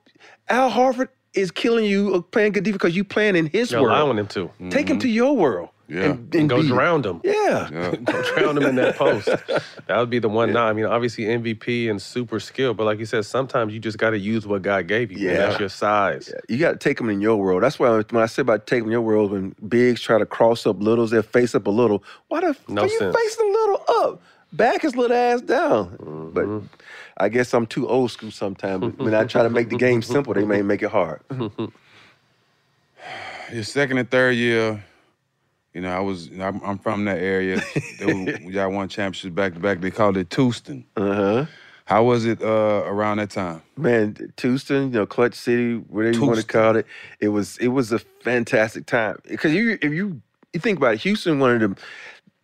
Al Horford is killing you uh, playing good defense because you playing in his
You're
world.
allowing him to.
Take him to your world.
Yeah.
And,
And go
be-
drown him.
Yeah. *laughs*
go drown him in that post. That would be the one. Now, I mean, obviously MVP and super skill, but like you said, sometimes you just got to use what God gave you. Yeah,
Yeah.
that's your size.
You got to take them in your world. That's why when I say about taking them in your world, when bigs try to cross up littles, they face up a little. Why the
No
fuck are you
sense.
facing a little up? Back his little ass down.
Mm-hmm.
But I guess I'm too old school sometimes. But when I try to make the game simple, they may make it hard. *sighs*
Your second and third year, you know, I was, I'm, I'm from that area. They were- *laughs* y'all won championships back to back. They called it Tucson.
Uh huh.
How was it uh, around that time?
Man, Tucson, you know, Clutch City, whatever you want to call it, it was it was a fantastic time because you if you you think about it, Houston, one of the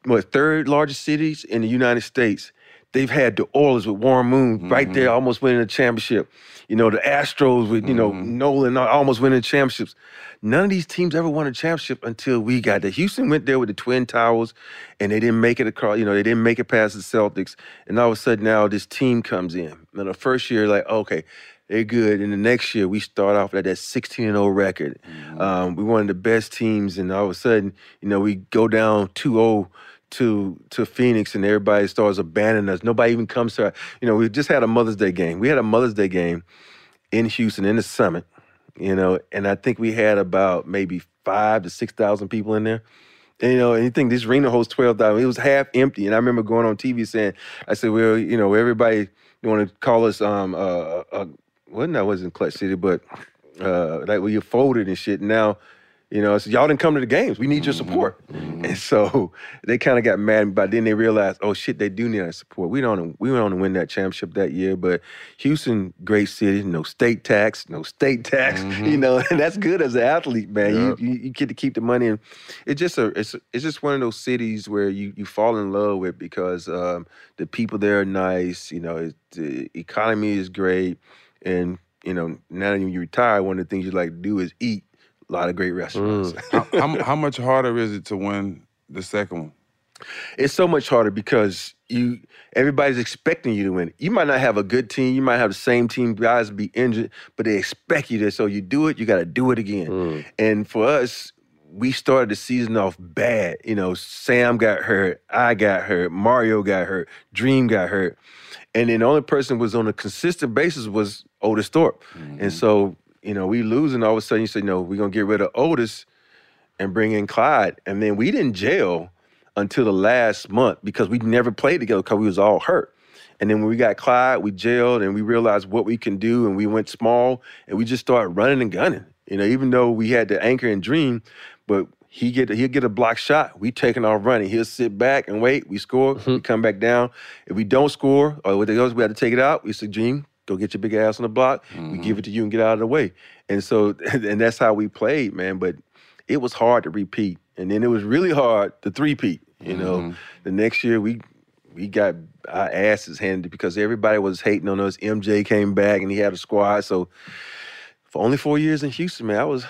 what third largest cities in the United States. They've had the Oilers with Warren Moon right there, mm-hmm. almost winning a championship. You know, the Astros with you know mm-hmm. Nolan uh, almost winning championships. None of these teams ever won a championship until we got there. Houston went there with the Twin Towers, and they didn't make it across. You know, they didn't make it past the Celtics. And all of a sudden, now this team comes in. And the first year, like, okay, they're good. And the next year, we start off at that 16 0 record. Mm-hmm. Um, we one of the best teams, and all of a sudden, you know, we go down 2 0 to to Phoenix, and everybody starts abandoning us. Nobody even comes to. Our, you know, we just had a Mother's Day game. We had a Mother's Day game in Houston in the Summit. You know, and I think we had about maybe five to six thousand people in there. And, you know, and you think this arena holds twelve thousand. It was half empty, and I remember going on TV saying, "I said, well, you know, everybody you want to call us um uh, uh well, no, wasn't Clutch City, but uh like we folded and shit. Now, you know, so y'all didn't come to the games. We need your mm-hmm. support." Mm-hmm. And so *laughs* they kind of got mad, but then they realized, oh shit, they do need our support. We don't we went on to win that championship that year, but Houston, great city, no state tax, no state tax, *laughs* you mm-hmm. know, and that's good as an athlete, man.
Yep.
You, you you get to keep the money, and it's just a it's it's just one of those cities where you you fall in love with because um, the people there are nice. You know, it, the economy is great, and you know now that you retire, one of the things you like to do is eat a lot of great restaurants. Mm. *laughs*
how, how, how much harder is it to win the second one?
it's so much harder because you everybody's expecting you to win. You might not have a good team, you might have the same team, guys be injured, but they expect you to. So you do it, you got to do it again. Mm. And for us, we started the season off bad. You know, Sam got hurt, I got hurt, Mario got hurt, Dream got hurt, and then the only person who was on a consistent basis was Otis Thorpe. And mm-hmm. so you know, we losing. All of a sudden, you say, no, we're gonna get rid of Otis and bring in Clyde. And then we didn't jail until the last month because we never played together because we was all hurt. And then when we got Clyde, we jailed and we realized what we can do and we went small and we just started running and gunning. You know, even though we had the anchor and dream, but he get he'll get a block shot. We taking off running. He'll sit back and wait. We score. We mm-hmm. come back down. If we don't score or what else, we had to take it out. We said, Dream, go get your big ass on the block. We give mm-hmm. it to you and get out of the way. And so *laughs* and that's how we played, man. But it was hard to repeat. And then it was really hard to three-peat. You know, mm-hmm. the next year we we got our asses handed because everybody was hating on us. MJ came back and he had a squad. So for only four years in Houston, man, I was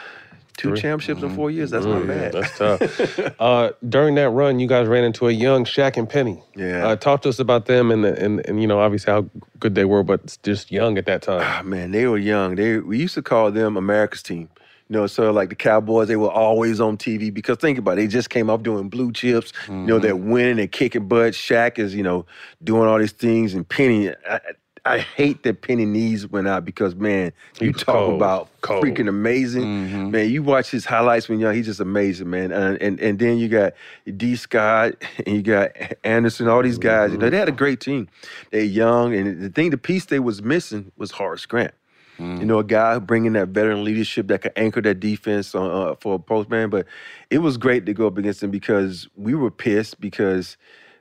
Two
Three.
championships in four years. That's not
Mm,
bad.
That's tough. *laughs* uh, during that run, you guys ran into a young Shaq and Penny.
Yeah.
Uh, talk to us about them and, the, and and you know obviously how good they were, but just young at that time.
Ah, man, they were young. They we used to call them America's team. You know, so like the Cowboys, they were always on TV because think about it, they just came off doing blue chips. You know, they're winning and kicking butt. Shaq is, you know, doing all these things, and Penny. I, I hate that Penny knees went out because man, you talk
cold,
about
cold.
freaking amazing. Mm-hmm. Man, you watch his highlights when young, he's just amazing, man. And and, and then you got D. Scott and you got Anderson, all these guys. You know, they had a mm-hmm. great team. They're young, and the thing, the piece they was missing was Horace Grant. You know, a mm-hmm. guy bringing that veteran leadership that could anchor that defense on, uh, for a postman. But it was great to go up against him because we were pissed because,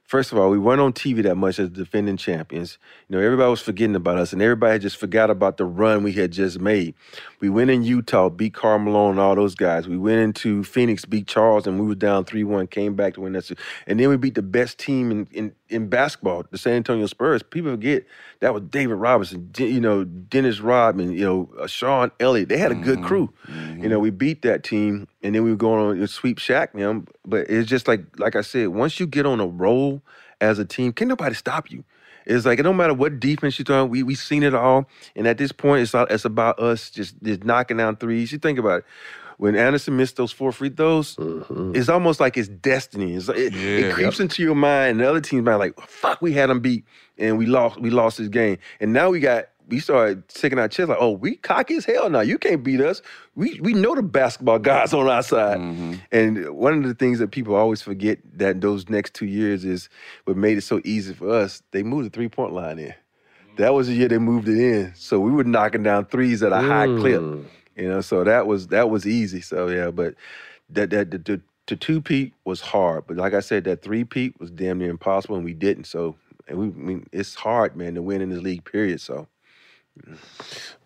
first of all, we weren't on TV that much as defending champions. You know, everybody was forgetting about us, and everybody just forgot about the run we had just made. We went in Utah, beat Karl Malone and all those guys. We went into Phoenix, beat Charles, and we were down 3-1, came back to win that. And then we beat the best team in, in, in basketball, the San Antonio Spurs. People forget that was David Robinson, you know, Dennis Rodman, you know, uh, Sean Elliott. They had a good crew. You know, we beat that team, and then we were going on to sweep Shaq them. But it's just like, like I said, once you get on a roll as a team, can nobody stop you? It's like it don't matter what defense you're throwing. We we seen it all, and at this point, it's not, it's about us just just knocking down threes. You think about it. When Anderson missed those four free throws, mm-hmm. it's almost like it's destiny. It's, it,
Yeah.
it creeps into your mind, and the other team's mind like, "Fuck, we had them beat, and we lost. We lost this game, and now we got." We started sticking our chest like, "Oh, we cocky as hell now. You can't beat us. We we know the basketball guys on our side." Mm-hmm. And one of the things that people always forget that those next two years is what made it so easy for us. They moved the three point line in. That was the year they moved it in. So we were knocking down threes at a high clip. Mm. You know, so that was that was easy. So yeah, but that that the, the, the two peat was hard. But like I said, that three peat was damn near impossible, and we didn't. So and we I mean it's hard, man, to win in this league. Period. So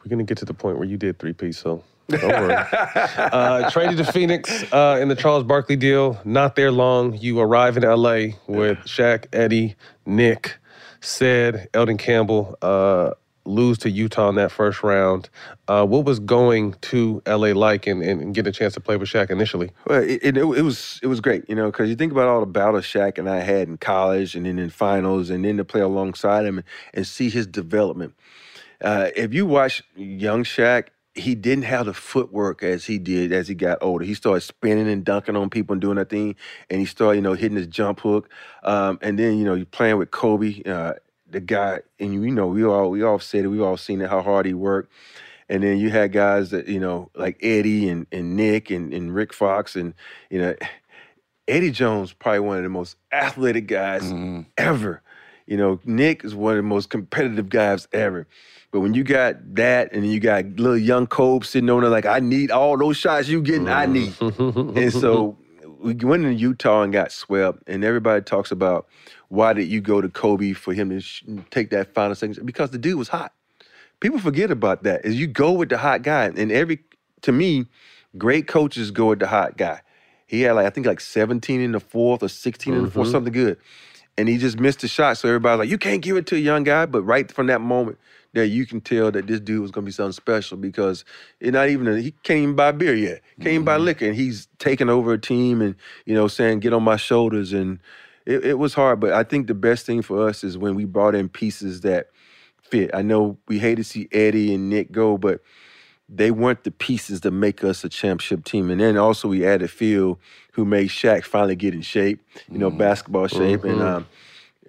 We're gonna get to the point where you did three piece, so *laughs* don't worry. uh, traded to Phoenix uh, in the Charles Barkley deal. Not there long. You arrive in LA with Shaq, Eddie, Nick, Said, Elden Campbell. Uh, lose to Utah in that first round. Uh, what was going to LA like and, and, getting a chance to play with Shaq initially?
Well, it, it, it was it was great, you know, because you think about all the battles Shaq and I had in college, and then in finals, and then to play alongside him and, and see his development. Uh, if you watch young Shaq, he didn't have the footwork as he did as he got older. He started spinning and dunking on people and doing that thing, and he started, you know, hitting his jump hook. Um, and then, you know, you're playing with Kobe, uh, the guy, and you know, we all we all said it, we all seen it, how hard he worked. And then you had guys that, you know, like Eddie and, and Nick and, and Rick Fox and, you know, *sighs* Eddie Jones, probably one of the most athletic guys mm-hmm. ever. You know, Nick is one of the most competitive guys ever. But when you got that and you got little young Kobe sitting on there like, I need all those shots you getting, I need. Mm-hmm. and so we went into Utah and got swept, and everybody talks about why did you go to Kobe for him to sh- take that final second? Because the dude was hot. People forget about that. Is you go with the hot guy, and every to me, great coaches go with the hot guy. He had like I think like 17 in the fourth or 16 in the fourth,
Mhm.
something good, and he just missed the shot. So everybody's like, you can't give it to a young guy. But right from that moment, there you can tell that this dude was gonna be something special because it's not even a, he can't even buy beer yet, can't even buy liquor, and he's taking over a team and you know saying get on my shoulders and it, it was hard. But I think the best thing for us is when we brought in pieces that fit. I know we hate to see Eddie and Nick go, but they weren't the pieces to make us a championship team. And then also we added Phil, who made Shaq finally get in shape, you know, basketball shape, and
Mhm.
um,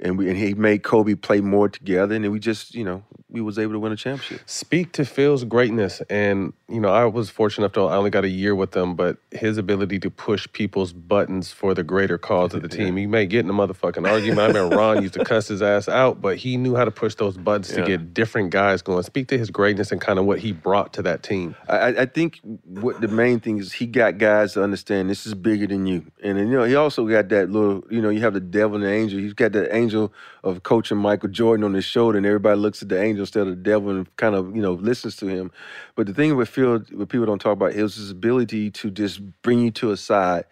and we and he made Kobe play more together, and we just you know we was able to win a championship.
Speak to Phil's greatness, and you know I was fortunate enough to I only got a year with him, but his ability to push people's buttons for the greater cause of the *laughs* team. He may get in a motherfucking argument. I remember *laughs* Ron used to cuss his ass out, but he knew how to push those buttons
Yeah.
to get different guys going. Speak to his greatness and kind of what he brought to that team.
I, I- think what the main thing is he got guys to understand this is bigger than you, and then, you know he also got that little you know you have the devil and the angel. He's got the angel of coaching Michael Jordan on his shoulder, and everybody looks at the angel instead of the devil and kind of you know listens to him. But the thing with Phil, what people don't talk about, is his ability to just bring you to a side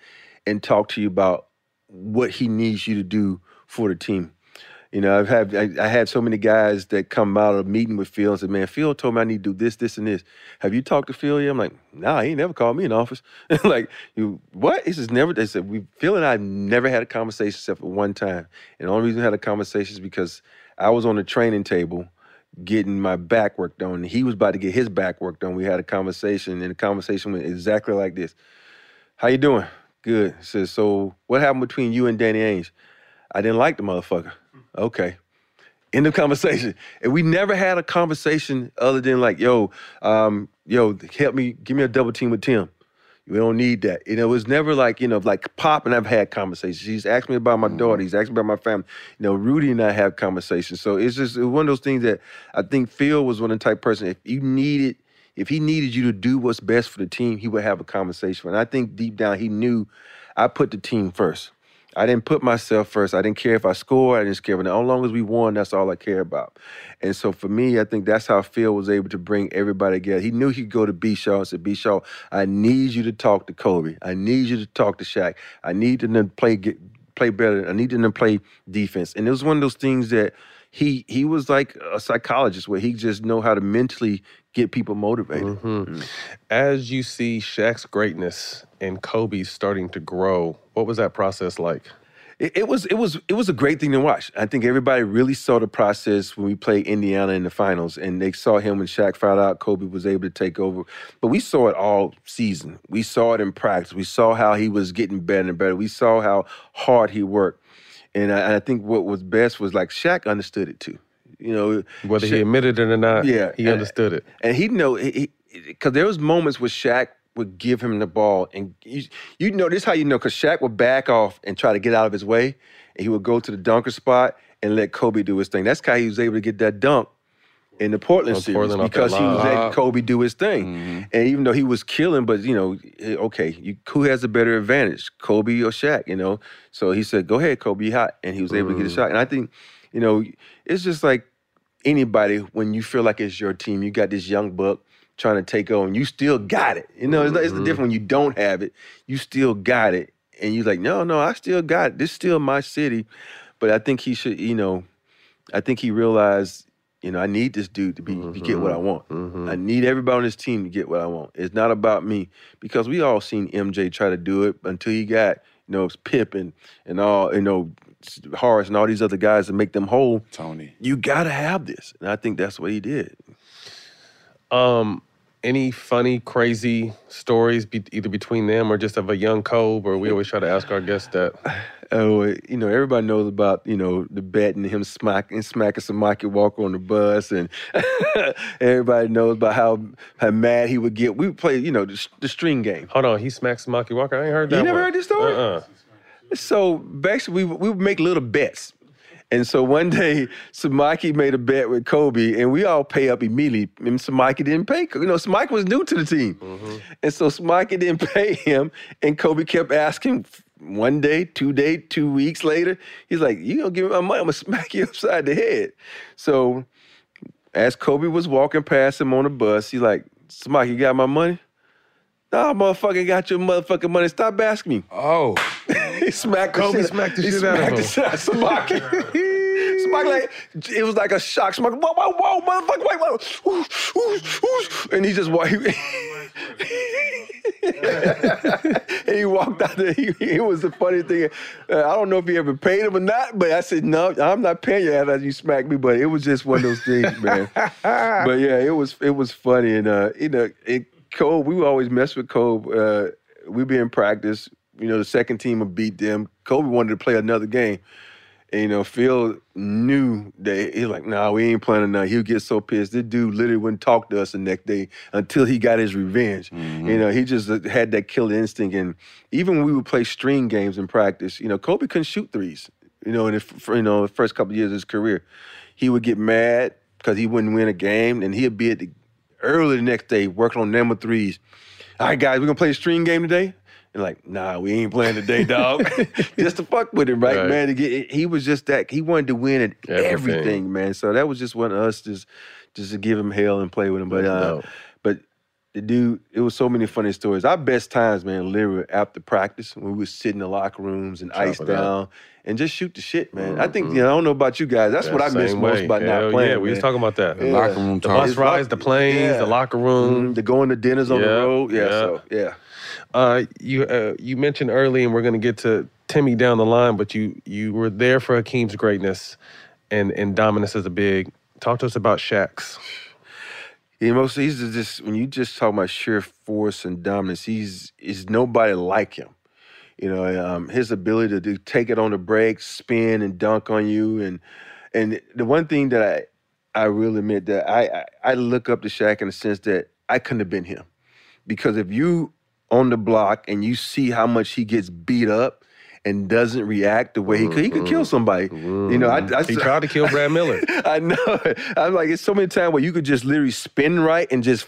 and talk to you about what he needs you to do for the team. You know, I've had I, I had so many guys that come out of a meeting with Phil and said, "Man, Phil told me I need to do this, this, and this. Have you talked to Phil yet?" I'm like, "Nah, he ain't never called me in office." *laughs* like, you what? He says never. They said we Phil and I never had a conversation except for one time, and the only reason we had a conversation is because I was on the training table getting my back work done. He was about to get his back work done. We had a conversation, and the conversation went exactly like this: "How you doing?" Good. He says, "So what happened between you and Danny Ainge?" I didn't like the motherfucker. Okay. End of conversation. And we never had a conversation other than like, yo, um, yo, help me, give me a double team with Tim. We don't need that. Know, it was never like, you know, like Pop and I've had conversations. He's asked me about my daughter. He's asked me about my family. You know, Rudy and I have conversations. So it's just one of those things that I think Phil was one of the type person, if you needed, if he needed you to do what's best for the team, he would have a conversation. And I think deep down he knew I put the team first. I didn't put myself first. I didn't care if I scored. I didn't care. But as long as we won, that's all I care about. And so for me, I think that's how Phil was able to bring everybody together. He knew he'd go to B. Shaw and say, B. Shaw, I need you to talk to Kobe. I need you to talk to Shaq. I need them to play get, play better. I need them to play defense. And it was one of those things that he he was like a psychologist where he just know how to mentally get people motivated.
Mhm. As you see Shaq's greatness and Kobe's starting to grow, what was that process like?
It, it was it was it was a great thing to watch. I think everybody really saw the process when we played Indiana in the finals, and they saw him when Shaq found out Kobe was able to take over. But we saw it all season. We saw it in practice. We saw how he was getting better and better. We saw how hard he worked, and I, and I think what was best was like Shaq understood it too. You know,
Whether he admitted it or not,
yeah,
he
and-
understood it.
and he know because there was moments where Shaq would give him the ball, and you, you know this is how you know because Shaq would back off and try to get out of his way, and he would go to the dunker spot and let Kobe do his thing. That's how he was able to get that dunk in the Portland
On
series
Portland
because he was letting Kobe do his thing. And even though he was killing, but you know, eh, okay, you, who has a better advantage, Kobe or Shaq? You know, so he said, "Go ahead, Kobe, hot," and he was able to get a
Mm.
shot. And I think, you know, it's just like anybody when you feel like it's your team, you got this young buck trying to take over, and you still got it. You know, it's, it's the different when you don't have it, you still got it, and you're like, no, no, I still got it. This is still my city. But I think he should, you know, I think he realized, you know, I need this dude to be to get what I mm-hmm. want. I mm-hmm. need everybody on this team to get what I want. It's not about me because we all seen MJ try to do it until he got, you know, Pip and and all, you know, Horace and all these other guys to make them whole.
Tony,
you gotta have this, and I think that's what he did.
Um, any funny, crazy stories be- either between them or just of a young Kobe? Or we always try to ask our guests that. *sighs*
Oh, you know, everybody knows about you know the bet and him smacking smacking Samaki Walker on the bus, and *laughs* everybody knows about how how mad he would get. We would play, you know, the, the string game.
Hold on, he smacks Samaki Walker. I ain't heard that.
You never
one.
heard this story?
Uh-uh.
So basically, we we would make little bets. And so one day, Samaki made a bet with Kobe, and we all pay up immediately. And Samaki didn't pay. You know, Samaki was new to the team. Mm-hmm. And so Samaki didn't *laughs* pay him, and Kobe kept asking one day, two day, two weeks later. He's like, You gonna give me my money? I'm gonna smack you *laughs* upside the head. So as Kobe was walking past him on the bus, he's like, Samaki, you got my money? Nah, motherfucker, got your motherfucking money. Stop asking me.
Oh. *laughs* *laughs*
he smacked the
Kobe
shit-
smacked the
he
shit out of
smacked the
him.
shit out of Samaki. *laughs* Samaki like it was like a shock. Samaki, whoa, whoa, whoa, motherfucker, wait, whoa, Ooh, ooh, ooh. and he just walked. *laughs* and he walked out there. He, it was the funny thing. Uh, I don't know if he ever paid him or not, but I said no, I'm not paying you after you smacked me. But it was just one of those things, man. but yeah, it was it was funny, and uh, you know, it, Cole. We would always mess with Cole. Uh, we'd be in practice. You know, the second team would beat them. Kobe wanted to play another game. And, you know, Phil knew that he's like, nah, we ain't playing tonight. He'll get so pissed. This dude literally wouldn't talk to us the next day until he got his revenge. You know, he just uh, had that killer instinct. And even when we would play string games in practice, you know, Kobe couldn't shoot threes. You know, in the, f- you know, the first couple of years of his career, he would get mad because he wouldn't win a game, and he'd be at the early the next day working on number threes. All right, guys, we're gonna play a string game today. And like, nah, we ain't playing today, dog. *laughs* just to fuck with him, right,
Right.
man? To get, he was just that. He wanted to win at
Everything.
everything, man. So that was just one of us, just just to give him hell and play with him. But uh. But the dude, it was so many funny stories. Our best times, man, literally after practice when we would sit in the locker rooms and
Chop
ice
it up.
down and just shoot the shit, man. I think, you know, I don't know about you guys. That's what I miss
same
most about
Hell
not playing.
Yeah, we was talking about that.
Yeah.
Locker room
The
talk.
bus rides, the planes,
Yeah.
the locker room.
Mhm, The going to dinners on the road. Yeah,
yeah.
so yeah.
Uh, you uh, you mentioned early, and we're going to get to Timmy down the line, but you you were there for Hakeem's greatness and and dominance as a big. Talk to us about Shaq's.
You know, he's just when you just talk about sheer force and dominance, he's is nobody like him. You know, um, his ability to do, take it on the break, spin and dunk on you, and and the one thing that I I really admit that I I, I look up to Shaq in the sense that I couldn't have been him, because if you on the block and you see how much he gets beat up and doesn't react the way he could, he could kill mm-hmm. somebody. You mm-hmm. know, I, I
he tried to kill Brad Miller. *laughs*
I know. I'm like, it's so many times where you could just literally spin right and just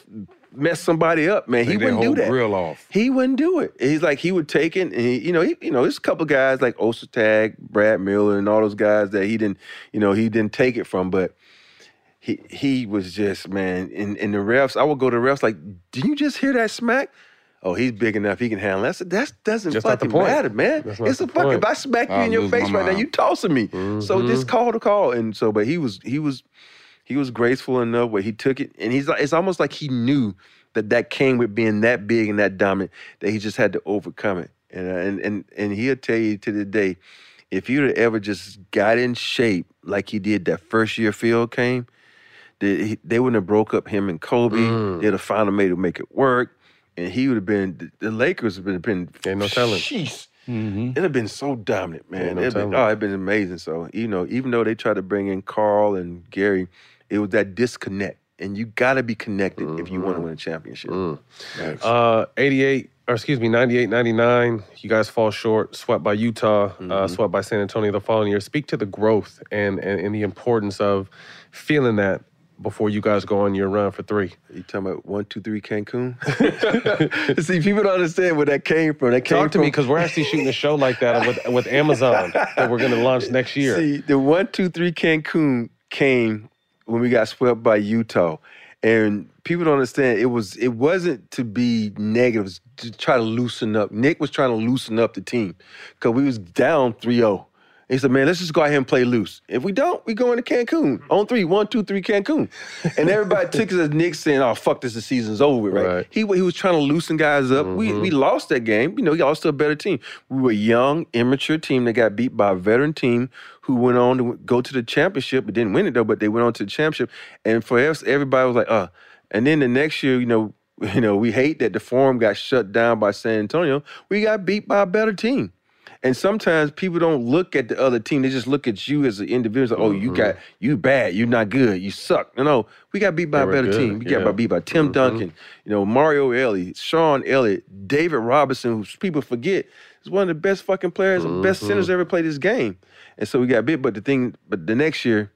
mess somebody up, man. He
Take their
wouldn't do
whole
that.
grill off.
He wouldn't do it. He's like he would take it, and he, you know, he, you know, there's a couple guys like Ostertag, Brad Miller, and all those guys that he didn't, you know, he didn't take it from, but. He, he was just man in, in the refs. I would go to the refs like, did you just hear that smack? Oh, he's big enough. He can handle that. That doesn't
Just
fucking matter, man. It's a fucking.
point.
If I smack you
I'll
in your face right now, you tossing me. So just call the call. And so, but he was he was he was graceful enough where he took it, and he's like it's almost like he knew that that came with being that big and that dominant that he just had to overcome it. And uh, and and and he'll tell you to the day, if you'd have ever just got in shape like he did that first year Phil came, they, they wouldn't have broke up him and Kobe.
Mm.
They'd have found a way to make it work. And he would have been, the, the Lakers would have been,
Ain't no telling.
Sheesh. It'd have been so dominant, man.
Ain't no
It'd been,
telling.
oh, it'd been amazing. So, you know, even though they tried to bring in Karl and Gary, it was that disconnect. And you got to be connected if you want to win a championship.
Uh, 88, or excuse me, 98, 99, you guys fall short, swept by Utah, uh,
Mm-hmm.
swept by San Antonio the following year. Speak to the growth and, and, and the importance of feeling that before you guys go on your run for three.
You talking about one, two, three, Cancun? *laughs* *laughs* See, people don't understand where that came from. That came
Talk to
from,
me because we're actually shooting a show like that with, with Amazon that we're going to launch next year.
See, the one, two, three Cancun came when we got swept by Utah. And people don't understand it was it wasn't to be negative, it was to try to loosen up. Nick was trying to loosen up the team because we was down 3-0. He said, man, let's just go out here and play loose. If we don't, we go into Cancun. On three, one, two, three, Cancun. And everybody *laughs* took it as Nick saying, oh, fuck this, the season's over with, right? He, he was trying to loosen guys up. We, we lost that game. You know, he lost to a better team. We were a young, immature team that got beat by a veteran team who went on to go to the championship, but didn't win it though, but they went on to the championship. And for us, everybody was like, uh. And then the next year, you know, *laughs* you know, we hate that the forum got shut down by San Antonio. We got beat by a better team. And sometimes people don't look at the other team; they just look at you as an individual. Like, oh, you got you bad, you're not good, you suck. No, no, we got beat by
They
a better
good,
team. We got
yeah. Mm-hmm.
beat by Tim Duncan, you know, Mario Elie, Sean Elliott, David Robinson, who people forget is one of the best fucking players, and best
Mm-hmm.
centers ever played this game. And so we got beat. But the thing, but the next year,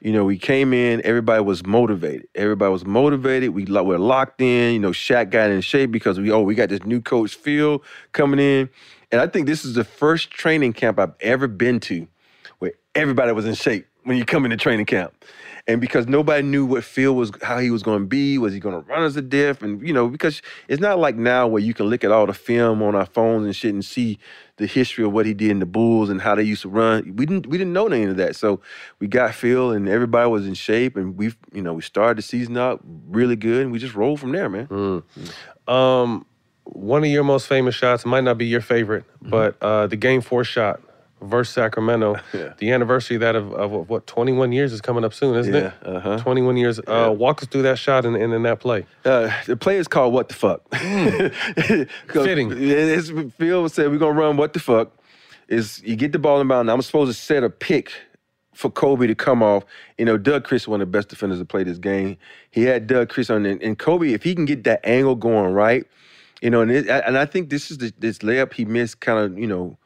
you know, we came in, everybody was motivated. Everybody was motivated. We were locked in. You know, Shaq got in shape because we, oh, we got this new coach, Phil, coming in. And I think this is the first training camp I've ever been to where everybody was in shape when you come into training camp. And because nobody knew what Phil was, how he was going to be, was he going to run as a diff? And, you know, because it's not like now where you can look at all the film on our phones and shit and see the history of what he did in the Bulls and how they used to run. We didn't, we didn't know any of that. So we got Phil and everybody was in shape and we, you know, we started the season out really good and we just rolled from there, man.
Um, one of your most famous shots might not be your favorite,
Mm-hmm.
but uh, the game four shot versus Sacramento. *laughs* The anniversary of that of, of what 21 years is coming up soon, isn't
Yeah,
it?
uh-huh.
21 years. Uh, walk us through that shot and, and in that play.
Uh, the play is called What the Fuck. *laughs*
Fitting.
It's, Phil said, We're going to run What the Fuck. Is you get the ball in bound. I'm supposed to set a pick for Kobe to come off. You know, Doug Christie, is one of the best defenders to play this game. He had Doug Christie on, and, and Kobe, if he can get that angle going right, you know, and, it, and I think this is the, this layup he missed kind of, you know,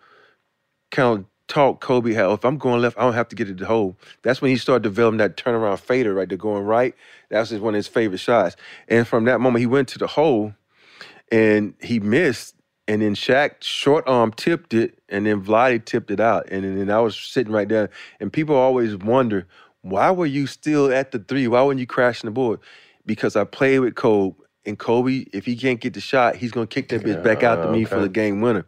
kind of taught Kobe how if I'm going left, I don't have to get it to the hole. That's when he started developing that turnaround fader right To going right. That was one of his favorite shots. And from that moment, he went to the hole and he missed. And then Shaq short arm tipped it, and then Vlade tipped it out. And then I was sitting right there. And people always wonder, why were you still at the three? Why weren't you crashing the board? Because I played with Kobe and Kobe, if he can't get the shot, he's gonna kick that bitch back out to me for the game winner.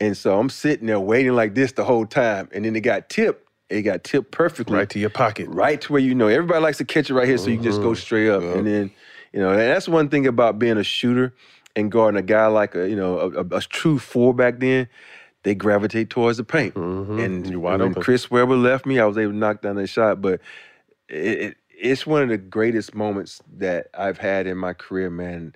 And so I'm sitting there waiting like this the whole time, and then it got tipped. It got tipped perfectly
Right to your pocket.
right to where you know everybody likes to catch it right here, so you can just go mm-hmm. straight up. And then, you know, and that's one thing about being a shooter and guarding a guy like a you know a, a, a true four back then. They gravitate towards the paint, mm-hmm. and
You're wide
when
open.
Chris Webber left me, I was able to knock down that shot. But it, it, it's one of the greatest moments that I've had in my career, man.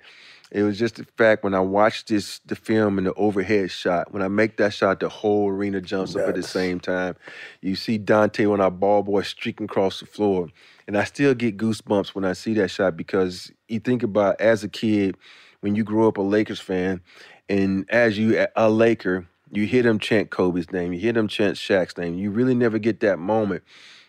It was just the fact when I watched this the film and the overhead shot. When I make that shot, the whole arena jumps up at the same time. You see Dante on our ball boy streaking across the floor, and I still get goosebumps when I see that shot because you think about as a kid when you grow up a Lakers fan, and as you a- a Laker, you hear them chant Kobe's name, you hear them chant Shaq's name. You really never get that moment.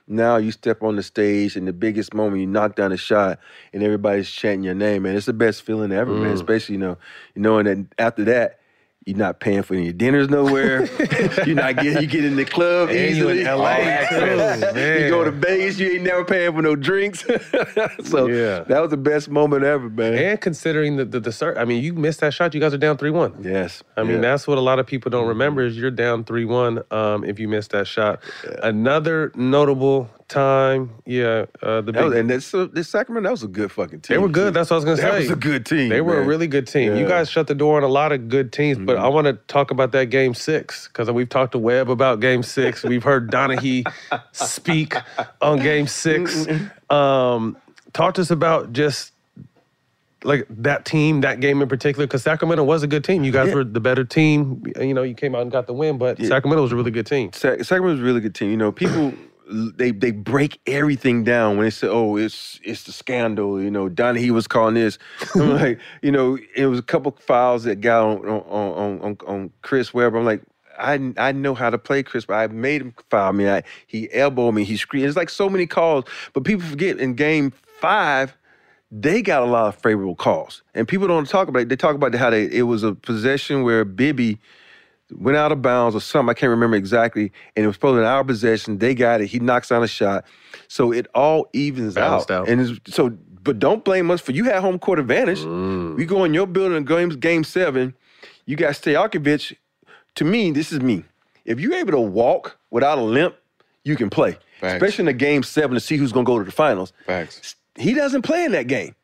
Now you step on the stage and the biggest moment, you knock down a shot and everybody's chanting your name, man. It's the best feeling ever, man.
Mm.
Especially, you know, knowing that after that, you're not paying for any dinners nowhere. *laughs* you're not getting you get in the club
And you
easily.
in LA, too,
you go to. Vegas, you ain't never paying for no drinks. *laughs* so
Yeah.
that was the best moment ever, man.
And considering the the, the cert, I mean, you missed that shot. You guys are down three one.
Yes.
I mean,
Yeah.
that's what a lot of people don't remember is you're down three one. Um, if you missed that shot, another notable time, yeah, uh, the
was, and that's uh, this Sacramento, that was a good fucking team.
they were good.
too.
That's what I was gonna
That
say.
That was a good team.
They were a really good team. You
Yeah. Mm-hmm.
guys shut the door on a lot of good teams, but I want to talk about that game six because we've talked to Webb about game six. We've heard Donaghy speak on game six. Um, talk to us about just like that team, that game in particular, because Sacramento was a good team. You guys
Yeah.
were the better team. You know, you came out and got the win, but
Yeah.
Sacramento was a really good team.
Sacramento was a really good team. You know, people they they break everything down when they say, "Oh, it's it's the scandal." You know, Donaghy was calling this. I'm *laughs* like, you know, it was a couple fouls that got on on on, on, on Chris Webber. I'm like. I, I know how to play Chris, but I made him foul me. I, he elbowed me. He screamed. It's like so many calls, but people forget in game five, they got a lot of favorable calls, and people don't talk about it. They talk about how they it was a possession where Bibby went out of bounds or something. I can't remember exactly. And it was supposed to be our possession. They got it. He knocks down a shot. So it all evens
Balanced
out.
out.
And so, but don't blame us for you had home court advantage.
Mm.
We go in your building in game, game seven. You got Stojakovic. To me, this is me. If you're able to walk without a limp, you can play.
Facts.
Especially in a game seven to see who's going to go to the finals.
Facts.
He doesn't play in that game.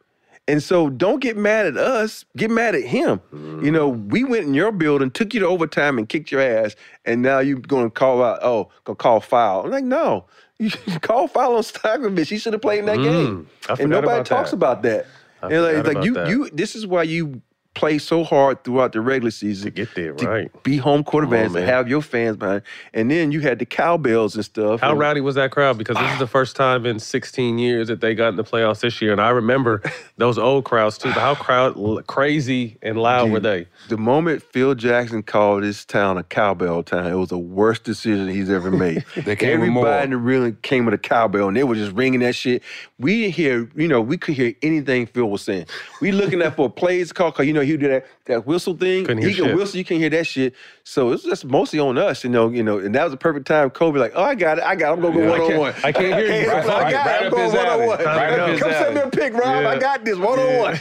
And so don't get mad at us, get mad at him. You know, mm. we went in your building, took you to overtime and kicked your ass, and now you're gonna call out, oh, gonna call foul. I'm like, no. You *laughs* call foul on Stojakovic. He should have played in that game. Mm.
I
And nobody
about
talks
that.
about that.
I
And like, like you
that.
you this is why you play so hard throughout the regular season
To get there,
to
right.
be home court advantage, to have your fans behind. And then you had the cowbells and stuff.
How
and-
rowdy was that crowd? Because this is the first time in 16 years that they got in the playoffs this year, and I remember *laughs* those old crowds too. But how crowd crazy and loud were they?
The moment Phil Jackson called this town a cowbell town, it was the worst decision he's ever *laughs* made.
They came with more.
Everybody in the room came with a cowbell, and they were just ringing that shit. We didn't hear, you know, we could hear anything Phil was saying. We looking at for a plays call, cause you know he do that that whistle thing.
Couldn't hear
he can
shit.
whistle, you can't hear that shit. So it's just mostly on us, you know, you know. And that was a perfect time. Kobe like, oh, I got it, I got it. I'm gonna go
Yeah. I
one on
can't-
one.
I can't hear you.
I *laughs*
Right-
got
right
it. I'm
up
going
his
one on
alley.
one.
Right up his
Come send me a
alley.
pick, Rob.
Yeah.
I got this one on one.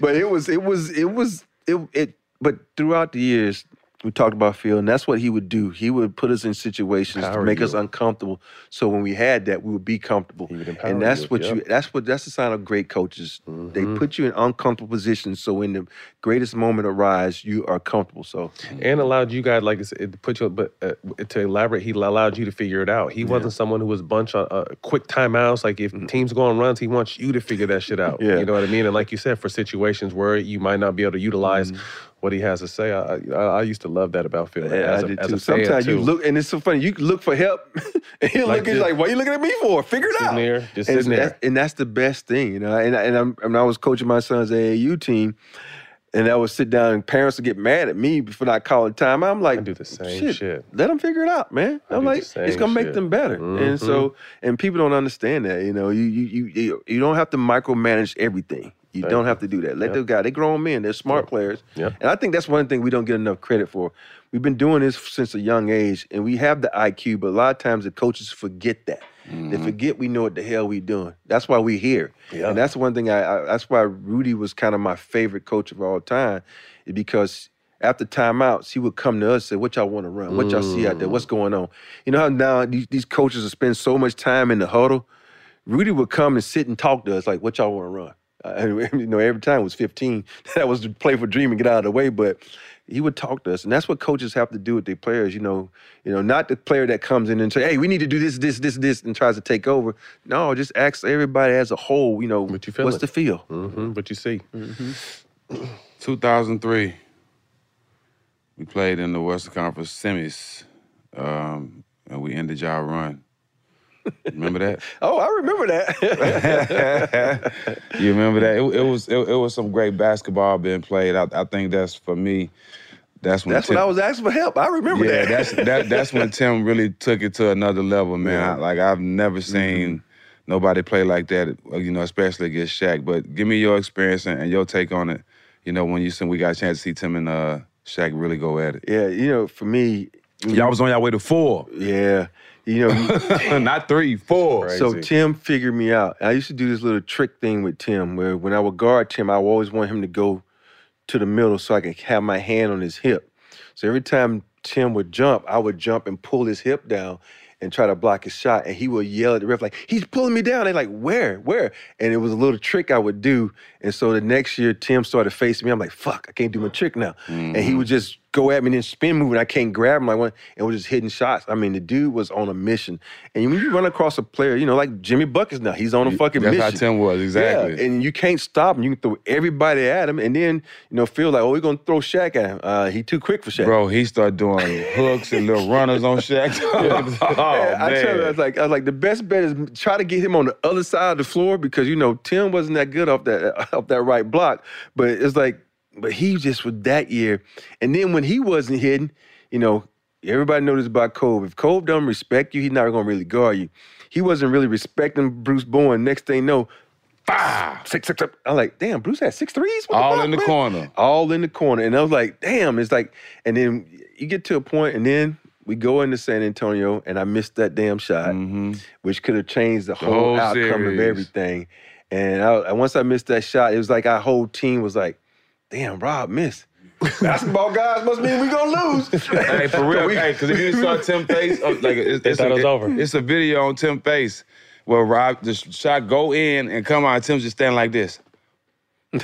but it was, it was, it was, it, it. But throughout the years, we talked about Phil, and that's what he would do. He would put us in situations to make
you.
us uncomfortable. So when we had that, we would be comfortable.
would
And that's
you,
what
yep.
you. That's what. That's the sign of great coaches. They
Mhm.
put you in uncomfortable positions. So when the greatest moment arrives, you are comfortable. So
and allowed you guys like I said, it put you but uh, to elaborate he allowed you to figure it out he wasn't someone who was bunch of uh, quick timeouts like if teams go on runs he wants you to figure that shit out *laughs*
Yeah.
you know what i mean and like you said for situations where you might not be able to utilize what he has to say i i, I used to love that about phil
Yeah,
as
I
a,
did
as
too. Sometimes you look, and it's so funny. You look for help, *laughs* and he'll
Like
look you like, "What are you looking at me for? Figure it
Sitting
out."
there, just
and,
sitting there.
that's- and that's the best thing, you know. And and I'm, and I was coaching my son's AAU team, and I would sit down, and parents would get mad at me for not calling time. I'm like,
I do the same
shit,
shit.
Let them figure it out, man.
I
I'm like, it's gonna make
shit.
them better.
Mhm.
And so, and people don't understand that. You know, you you you you- you don't have to micromanage everything. You
Thank
don't
you.
have to do that. Let
Yep.
those guys. They're grown men. They're smart players.
Yeah.
And I think that's one thing we don't get enough credit for. We've been doing this since a young age, and we have the IQ, but a lot of times the coaches forget that. They mm-hmm. forget we know what the hell we're doing. That's why we're here.
Yeah.
And that's one thing. I, I that's why Rudy was kind of my favorite coach of all time, is because after timeouts he would come to us and say, "What y'all want to run? What y'all see out there? What's mm. going on?" You know how now these, these coaches spend so much time in the huddle. Rudy would come and sit and talk to us like, "What y'all want to run?" *laughs* Uh, you know, every time it was 15. *laughs* That was to play for dream and get out of the way. But he would talk to us, and that's what coaches have to do with their players. You know, you know, not the player that comes in and say, "Hey, we need to do this, this, this, this," and tries to take over. No, just ask everybody as a whole. You know, what
you feel
what's
feeling?
the feel?
Mm-hmm. What you see? *clears throat*
2003, we played in the Western Conference semis, um, and we ended y'all run. Remember that? *laughs*
Oh, I remember that. *laughs*
You remember that? It, it was it, it was some great basketball being played. I, I think that's for me. That's when
that's
Tim,
when I was asking for help. I remember that.
yeah,
that.
that's that, that's when *laughs* Tim really took it to another level, man.
Yeah.
I- like I've never seen nobody play like that, uh, you know, especially against Shaq. But give me your experience and, and your take on it. You know, when you said we got a chance to see Tim and uh, Shaq really go at it.
yeah, you know, for me,
Y'all was on y'all way to four.
Yeah, you know, *laughs*
not three, four.
So Tim figured me out. I used to do this little trick thing with Tim, where when I would guard Tim, I would always want him to go to the middle so I could have my hand on his hip. So every time Tim would jump, I would jump and pull his hip down and try to block his shot. And he would yell at the ref like, "He's pulling me down." They're like, "Where? Where?" And it was a little trick I would do. And so the next year, Tim started facing me. I'm like, "Fuck, I can't do my trick now." And he mm-hmm. would just go at me and then spin move, and I can't grab him like one, and was just hitting shots. I mean, the dude was on a mission. And when you run across a player, you know, like Jimmy Buckets now, he's on a fucking
That's
mission.
That's how Tim was, exactly.
Yeah, and you can't stop him. You can throw everybody at him, and then you know feel like, oh, we're gonna throw Shaq at him. Uh, he too quick for Shaq.
Bro, he started doing hooks and little runners on Shaq. *laughs* *laughs* oh,
Yeah, I tell you, I was like, I was like, the best bet is try to get him on the other side of the floor because you know Tim wasn't that good off that *laughs* off that right block, but it's like, but he just was that year. And then when he wasn't hitting, you know, everybody knows this about Kobe. If Kobe don't respect you, he's not gonna really guard you. He wasn't really respecting Bruce Bowen. Next thing you know, bah, six, six, six. I'm like, damn, Bruce had six threes. What
All
fuck,
in the
man?
corner.
all in the corner. And I was like, damn, it's like, and then you get to a point, and then we go into San Antonio, and I missed that damn shot, mm-hmm. which could have changed the, whole,
whole
outcome
series.
of everything. And I, and once I missed that shot, it was like our whole team was like, damn, Rob missed. Basketball guys must mean we gonna lose.
hey, for *laughs* real. hey, because if you saw Tim Face, uh, like it's,
They
it's
thought
a,
it was over.
It's a video on Tim Face where Rob the shot go in and come out. Tim's just standing like this. *laughs*
yeah,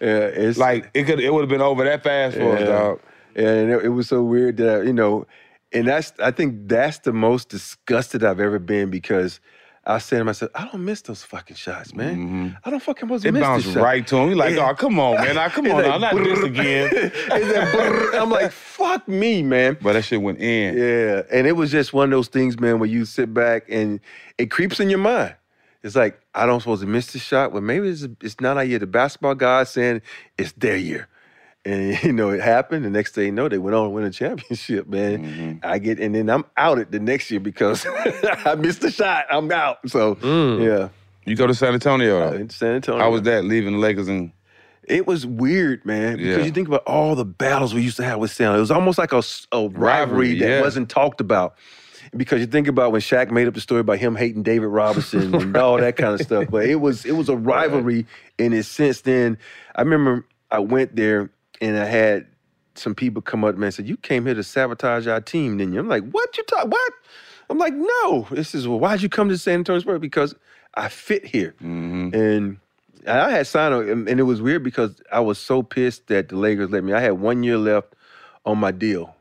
it's
like it could. It would have been over that fast for us, dog.
Yeah, and it, it was so weird that you know, and that's I think that's the most disgusted I've ever been because I said to myself, I don't miss those fucking shots, man. Mm-hmm. I don't fucking to
It
miss
bounced
this shot.
right to him. He like,
Yeah.
oh, come on, man. I, *laughs* come on,
like,
now, not this again. *laughs*
I'm like, fuck me, man.
But that shit went in.
Yeah, and it was just one of those things, man, where you sit back and it creeps in your mind. It's like I don't supposed to miss this shot. Well, maybe it's it's not our year. The basketball guys saying it's their year, and *laughs* you know it happened. The next thing you know, they went on to win a championship. Man,
Mm-hmm.
I get and then I'm out it the next year because *laughs* I missed the shot. I'm out. So yeah,
You go to San Antonio though.
in San Antonio.
How was that leaving the Lakers and
It was weird, man, because
Yeah.
you think about all the battles we used to have with San. It was almost like a, rivalry,
Rivalry,
that
yeah.
wasn't talked about. Because you think about when Shaq made up the story about him hating David Robinson *laughs* and all that kind of stuff, but it was it was a rivalry in its sense. Then I remember I went there and I had some people come up to me and said, "You came here to sabotage our team, didn't you?" I'm like, "What you talk? What?" I'm like, "No." This is well, why'd you come to San Antonio Spurs? Because I fit here,
Mm-hmm.
and I had signed, a- and it was weird because I was so pissed that the Lakers let me. I had one year left on my deal,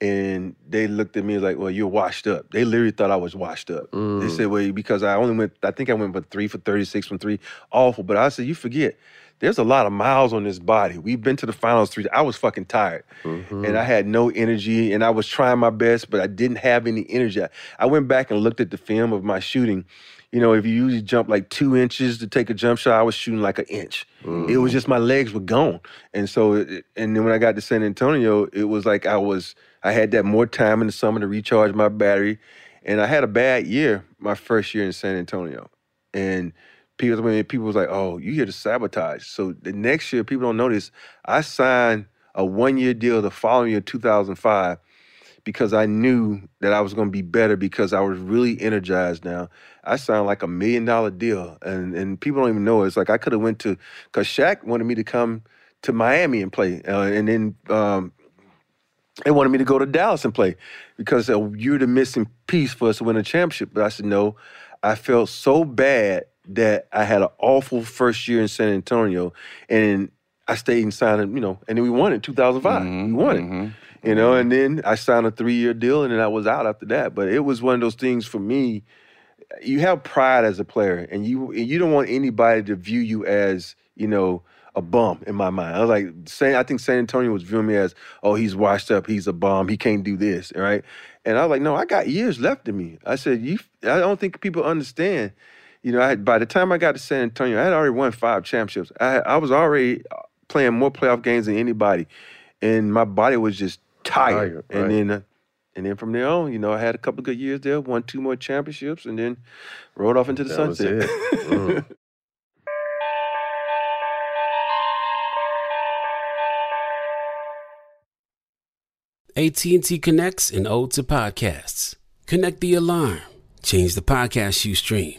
and they looked at me like, "Well, you're washed up." They literally thought I was washed up. They
Mm.
said, "Well, because I only went, I think I went but three for thirty six from three, awful." But I said, "You forget." There's a lot of miles on this body. We've been to the finals three. I was fucking tired, and I mm-hmm. had no energy, and I was trying my best, but I didn't have any energy. I- I went back and looked at the film of my shooting. You know, if you usually jump like two inches to take a jump shot, I was shooting like an inch. It was mm-hmm. just my legs were gone, and so, and then when I got to San Antonio, it was like I was, I had that more time in the summer to recharge my battery, and I had a bad year my first year in San Antonio, and people when people was like, "Oh, you here to sabotage." So the next year, people don't notice. I signed a one year deal the following year, 2005, because I knew that I was going to be better because I was really energized now. I signed like a million dollar deal, and and people don't even know. It's like I could have went to because Shaq wanted me to come to Miami and play, uh, and then. Um, they wanted me to go to Dallas and play because uh, you're the missing piece for us to win a championship. But I said no. I felt so bad that I had an awful first year in San Antonio, and I stayed and signed, you know, and then we won in 2005.
Mm-hmm,
we won it, you know, and then I signed a three year deal, and then I was out after that. But it was one of those things for me. You have pride as a player, and you you don't want anybody to view you as you know a bum in my mind. I was like, saying I think San Antonio was viewing me as, oh, he's washed up, he's a bum, he can't do this, right? And I was like, no, I got years left in me. I said, you, I don't think people understand. You know, I had, by the time I got to San Antonio, I had already won five championships. I, I was already uh, playing more playoff games than anybody, and my body was just tired.
Tired, right.
And then, uh, and then from there on, you know, I had a couple of good years there, won two more championships, and then rode off into the
That was
sunset.
it. Mm. *laughs*
AT&T connects an ode to podcasts. Connect the alarm. Change the podcast you stream.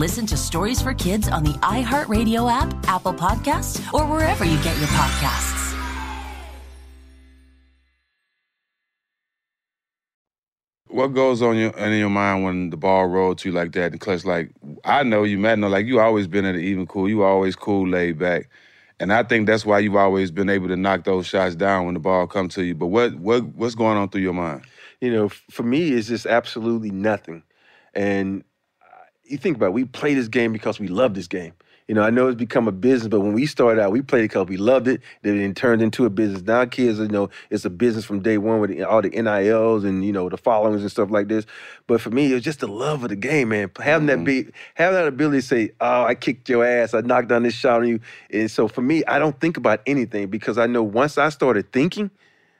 Listen to Stories for Kids on the iHeartRadio app, Apple Podcasts, or wherever you get your podcasts.
What goes on your in your mind when the ball rolled to you like that? Because like I know you, Matt, know like you always been at an even cool. You always cool, laid back, and I think that's why you've always been able to knock those shots down when the ball come to you. But what what what's going on through your mind?
You know, for me, it's just absolutely nothing. And you think about it, we play this game because we love this game. You know, I know it's become a business, but when we started out, we played it because we loved it. Then it turned into a business. Now kids, you know, it's a business from day one with all the NILs and you know the followings and stuff like this. But for me, it was just the love of the game, man. Having that be having that ability to say, "Oh, I kicked your ass. I knocked down this shot on you." And so for me, I don't think about anything because I know once I started thinking,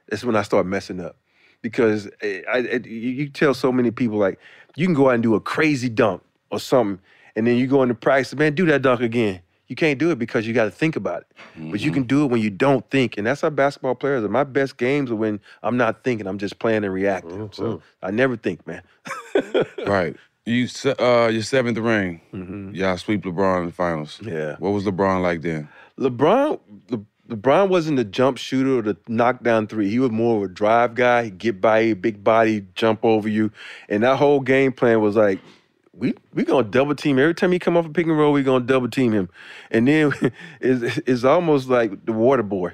that's when I start messing up. Because eh, I, I, you you tell so many people like you can go out and do a crazy dunk or something, and then you go into practice, man, do that dunk again. You can't do it because you got to think about it. But you can do it when you don't think, and that's how basketball players are. My best games are when I'm not thinking; I'm just playing and reacting. So I never think, man. *laughs*
right. You uh your seventh ring. Y'all sweep LeBron in the finals.
Mm-hmm. Yeah.
What was LeBron like then?
LeBron, Le, LeBron wasn't the jump shooter or the knockdown three. He was more of a drive guy. He'd get by you, big body, jump over you, and that whole game plan was like, we we gonna double team every time he come off a pick and roll. We gonna double team him, and then *laughs* it's, it's almost like the water boy,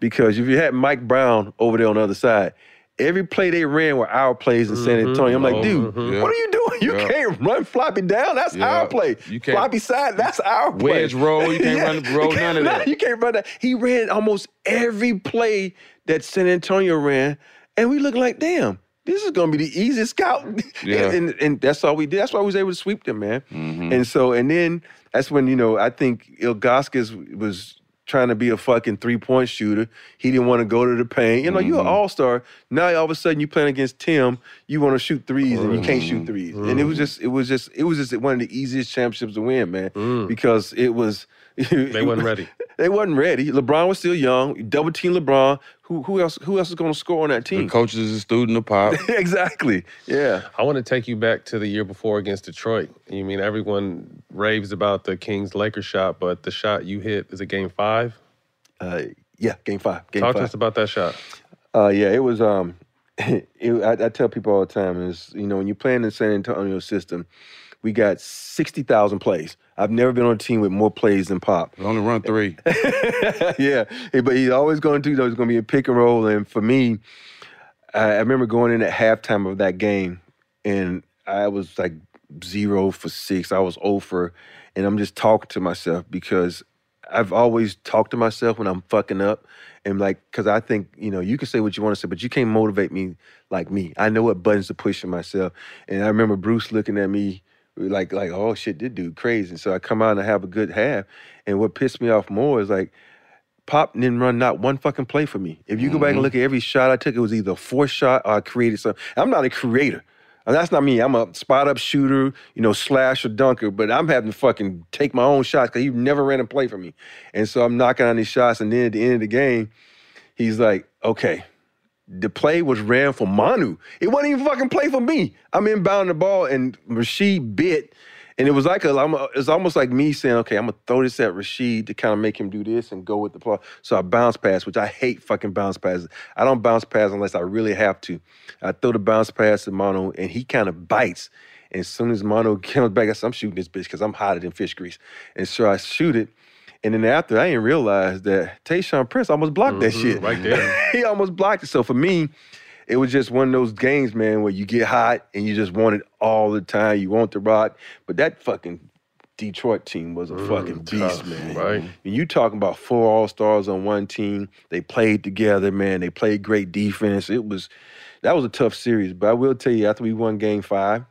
because if you had Mike Brown over there on the other side. Every play they ran were our plays in San
Mhm.
Antonio. I'm like,
Oh,
dude,
mhm.
what are you doing? You
Yeah.
can't run floppy down. That's
Yeah.
our play.
You can't-
floppy side. That's our play.
Wedge roll, you *laughs* can't run the roll, none of that.
You can't run that. He ran almost every play that San Antonio ran, and we look like, damn, this is gonna be the easiest scout. *laughs*
Yeah.
and, and that's all we did. That's why we was able to sweep them, man.
Mm-hmm.
And so, and then that's when you know I think Ilgauskas was trying to be a fucking three point shooter. He didn't want to go to the paint. You know, you're an
Mm-hmm.
all star. Now all of a sudden you're playing against Tim, you want to shoot threes and you can't
Mm-hmm.
shoot 3s And it was just, it was just, it was just one of the easiest championships to win, man,
Mm.
because it was.
They wasn't ready. *laughs*
They wasn't ready. LeBron was still young. Double team LeBron. Who who else who else is going to score on that team?
The
team?
coach is a student of pop. *laughs*
exactly. Yeah.
I want to take you back to the year before against Detroit. You mean everyone raves about the Kings Lakers shot, but the shot you hit is a game five?
Uh, yeah, game five. Game
Talk
five.
to us about that shot.
Uh, yeah, it was. Um, *laughs* it, I, I tell people all the time is you know when you're playing in San Antonio system, we got sixty thousand plays. I've never been on a team with more plays than Pop.
only run three. *laughs*
yeah, but he's always going to do. There's going to be a pick and roll, and for me, I, I remember going in at halftime of that game, and I was like zero for six. I was oh over, and I'm just talking to myself because I've always talked to myself when I'm fucking up, and like because I think you know you can say what you want to say, but you can't motivate me like me. I know what buttons to push in myself, and I remember Bruce looking at me like like oh shit, this dude crazy. So I come out and I have a good half, and what pissed me off more is like. Pop didn't run not one fucking play for me. If you go back and mm-hmm. look at every shot I took, it was either a forced shot or I created something. I'm not a creator. And that's not me. I'm a spot up shooter, you know, slash or dunker, but I'm having to fucking take my own shots because he never ran a play for me. And so I'm knocking on these shots. And then at the end of the game, he's like, okay, the play was ran for Manu. It wasn't even fucking play for me. I'm inbounding the ball and Rasheed bit. And it was like a- it's almost like me saying, okay, I'm gonna throw this at Rasheed to kind of make him do this and go with the play. So I bounce pass, which I hate fucking bounce passes. I don't bounce pass unless I really have to. I throw the bounce pass to Manu, and he kind of bites. And as soon as Manu *laughs* comes back, I said, I'm shooting this bitch because I'm hotter than fish grease. And so I shoot it. And then after, I didn't realize that Tayshaun Prince almost blocked that
Mhm,
shit.
right there. *laughs*
he almost blocked it. So for me, it was just one of those games, man, where you get hot and you just want it all the time. You want the rock. But that fucking Detroit team was a fucking beast,
tough,
man.
right?
And you talking about four all stars on one team. They played together, man. They played great defense. It was that was a tough series. But I will tell you, after we won game five,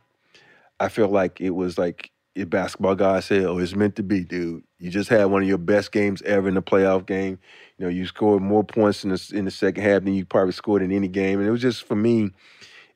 I felt like it was like a basketball guy said, Oh, it's meant to be, dude. You just had one of your best games ever in a playoff game. You know, you scored more points in the in the second half than you probably scored in any game. And it was just for me,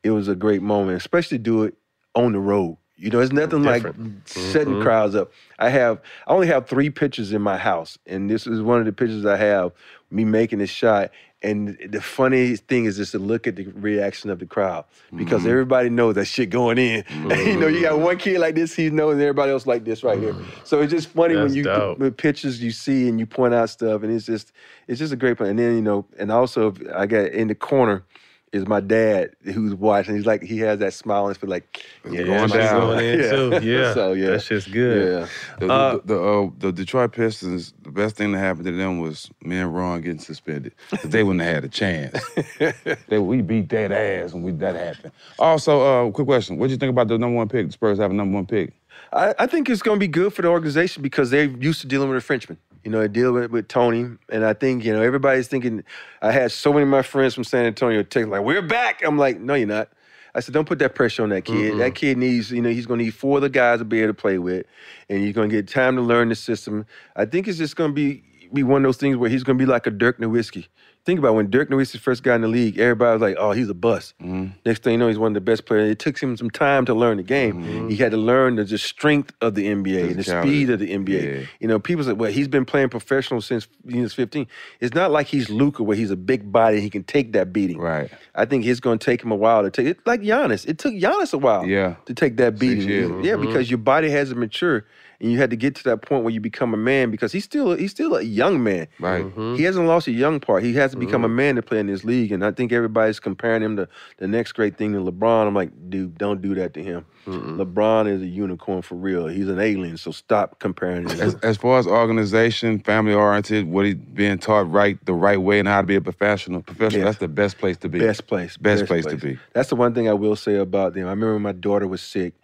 it was a great moment, especially to do it on the road. You know, it's nothing like setting
Mhm.
crowds up. I have I only have three pictures in my house, and this is one of the pictures I have me making a shot. And the funny thing is just to look at the reaction of the crowd because
Mhm.
everybody knows that shit going in. *laughs* you know, you got one kid like this, he knows, and everybody else like this right here. So it's just funny when you
dope.
with pictures you see and you point out stuff, and it's just it's just a great plan. And then you know, and also I got in the corner is my dad who's watching. He's like he has that smile on his face, like yeah,
going down.
Going in too. *laughs* Yeah.
so yeah,
That just good.
Yeah.
The,
Uh,
the, the, uh, the Detroit Pistons, the best thing that happened to them was me and Ron getting suspended. they wouldn't have had a chance. *laughs* they, we beat that ass when we, that happened. Also, uh, quick question. What do you think about the number one pick? The Spurs have a number one pick.
I, I think it's going to be good for the organization because they're used to dealing with a Frenchman. You know, they deal with, with Tony, and I think you know everybody's thinking. I had so many of my friends from San Antonio text like, "We're back." I'm like, "No, you're not." I said, "Don't put that pressure on that kid.
Mm-mm.
That kid needs, you know, he's going to need four of the guys to be able to play with, and going to get time to learn the system. I think it's just going to be be one of those things where he's going to be like a Dirk Nowitzki. Think about when Dirk Nowitzki first got in the league, everybody was like, "Oh, he's a bust." Next thing you know, he's one of the best players. It took him some time to learn the game. He had to learn the just strength of the NBA, and
the
speed of the NBA. You know, people say, "Well, he's been playing professional since he was 15." It's not like he's Luka, where he's a big body and he can take that beating.
Right.
I think it's going to take him a while to take it. Like Giannis, it took Giannis a while.
Yeah.
To take that beating. Yeah,
Mhm.
because your body hasn't matured. And you had to get to that point where you become a man because he's still he's still a young man.
Right. Mm-hmm.
He hasn't lost a young part. He has to become a mm-hmm. man to play in this league. And I think everybody's comparing him to the next great thing to LeBron. I'm like, dude, don't do that to him. LeBron is a unicorn for real. He's an alien. So stop comparing him.
As, as far as organization, family oriented, what he being taught right, the right way, and how to be a professional. Professional.
Yes.
That's the best place to be.
Best place.
Best, place, to be.
That's the one thing I will say about them. I remember when my daughter was sick,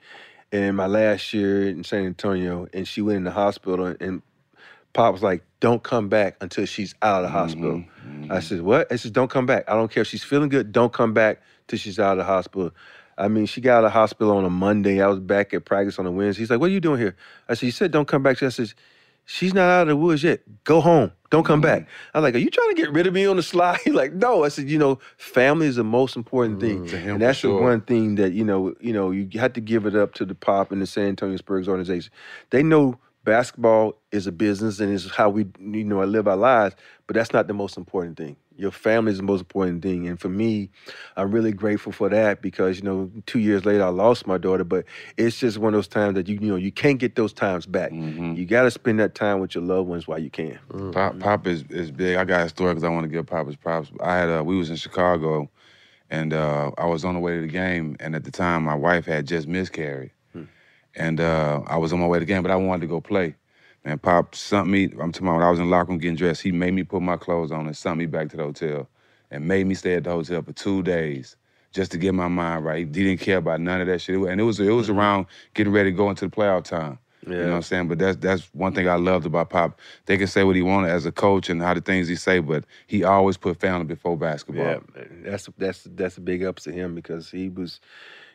and my last year in San Antonio, and she went in the hospital, and Pop was like, "Don't come back until she's out of the mm-hmm. hospital." I mm-hmm. said, "What?" I said, "Don't come back. I don't care if she's feeling good. Don't come back till she's out of the hospital." I mean, she got out of the hospital on a Monday. I was back at practice on a Wednesday. He's like, "What are you doing here?" I said, "You said don't come back." I said, "She's not out of the woods yet. Go home. Don't come back." Mm-hmm. I'm like, "Are you trying to get rid of me on the slide?" *laughs* He's like, "No." I said, "You know, family is the most important thing,
mm, him,
and that's
sure.
the one thing that you know, you know, you have to give it up to the Pop and the San Antonio Spurs organization. They know basketball is a business and it's how we, you know, live our lives, but that's not the most important thing. Your family is the most important thing, and for me, I'm really grateful for that because you know, two years later, I lost my daughter, but it's just one of those times that you, you know, you can't get those times back. You got to spend that time with your loved ones while you can.
Pop, Pop is, is big. I got a story because I want to give Pop his props. I had uh, we was in Chicago, and uh, I was on the way to the game, and at the time my wife had just miscarried, and uh, I was on my way to the game, but I wanted to go play. Man, Pop sent me. I'm talking about when I was in the locker room getting dressed. He made me put my clothes on and sent me back to the hotel, and made me stay at the hotel for two days just to get my mind right. He didn't care about none of that shit, and it was it was mm-hmm. around getting ready to go into the playoff time. Yeah. You know what I'm saying? But that's that's one thing I loved about Pop. They can say what he wanted as a coach and how the things he say, but he always put family before basketball.
Yeah, that's that's that's a big ups to him because he was,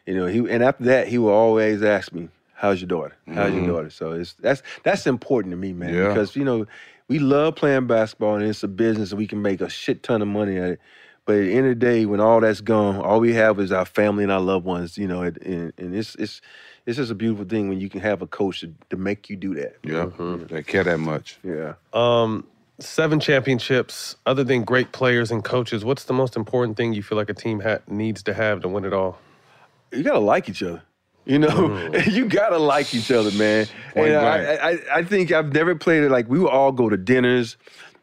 you know, he and after that he would always ask me, "How's your daughter? How's
Mhm.
your daughter?" So it's that's that's important to me, man,
Yeah.
because you know we love playing basketball and it's a business and we can make a shit ton of money at it. But at the end of the day, when all that's gone, all we have is our family and our loved ones, you know, and, and, and it's it's it's just a beautiful thing when you can have a coach to, to make you do that.
Yeah, they care that much.
Yeah.
Um, seven championships. Other than great players and coaches, what's the most important thing you feel like a team ha- needs to have to win it all?
you gotta like each other. You know, *laughs* you gotta like each other, man.
Point
and I. I, I think I've never played it like we would all go to dinners.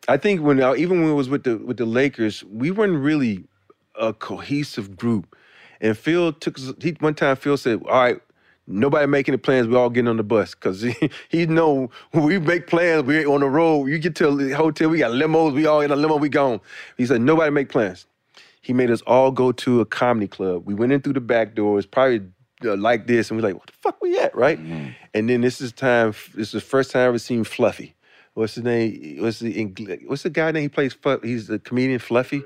I think when I, even when it was with the with the Lakers, we weren't really a cohesive group. And Phil took he one time Phil said, "All right." Nobody making the plans. We all getting on the bus because *laughs* he, he know when we make plans. We on the road. You get to the hotel. We got limos. We all in a limo. We gone. He said nobody make plans he made us all go to a comedy club. We went in through the back door. It's probably uh, Uh, like this, and we're like, "What the fuck we at?" Right? Mm-hmm. And then this is time. This is the first time I ever seen Fluffy. What's his name? What's the Ing- What's the guy name? He plays. He's the comedian Fluffy.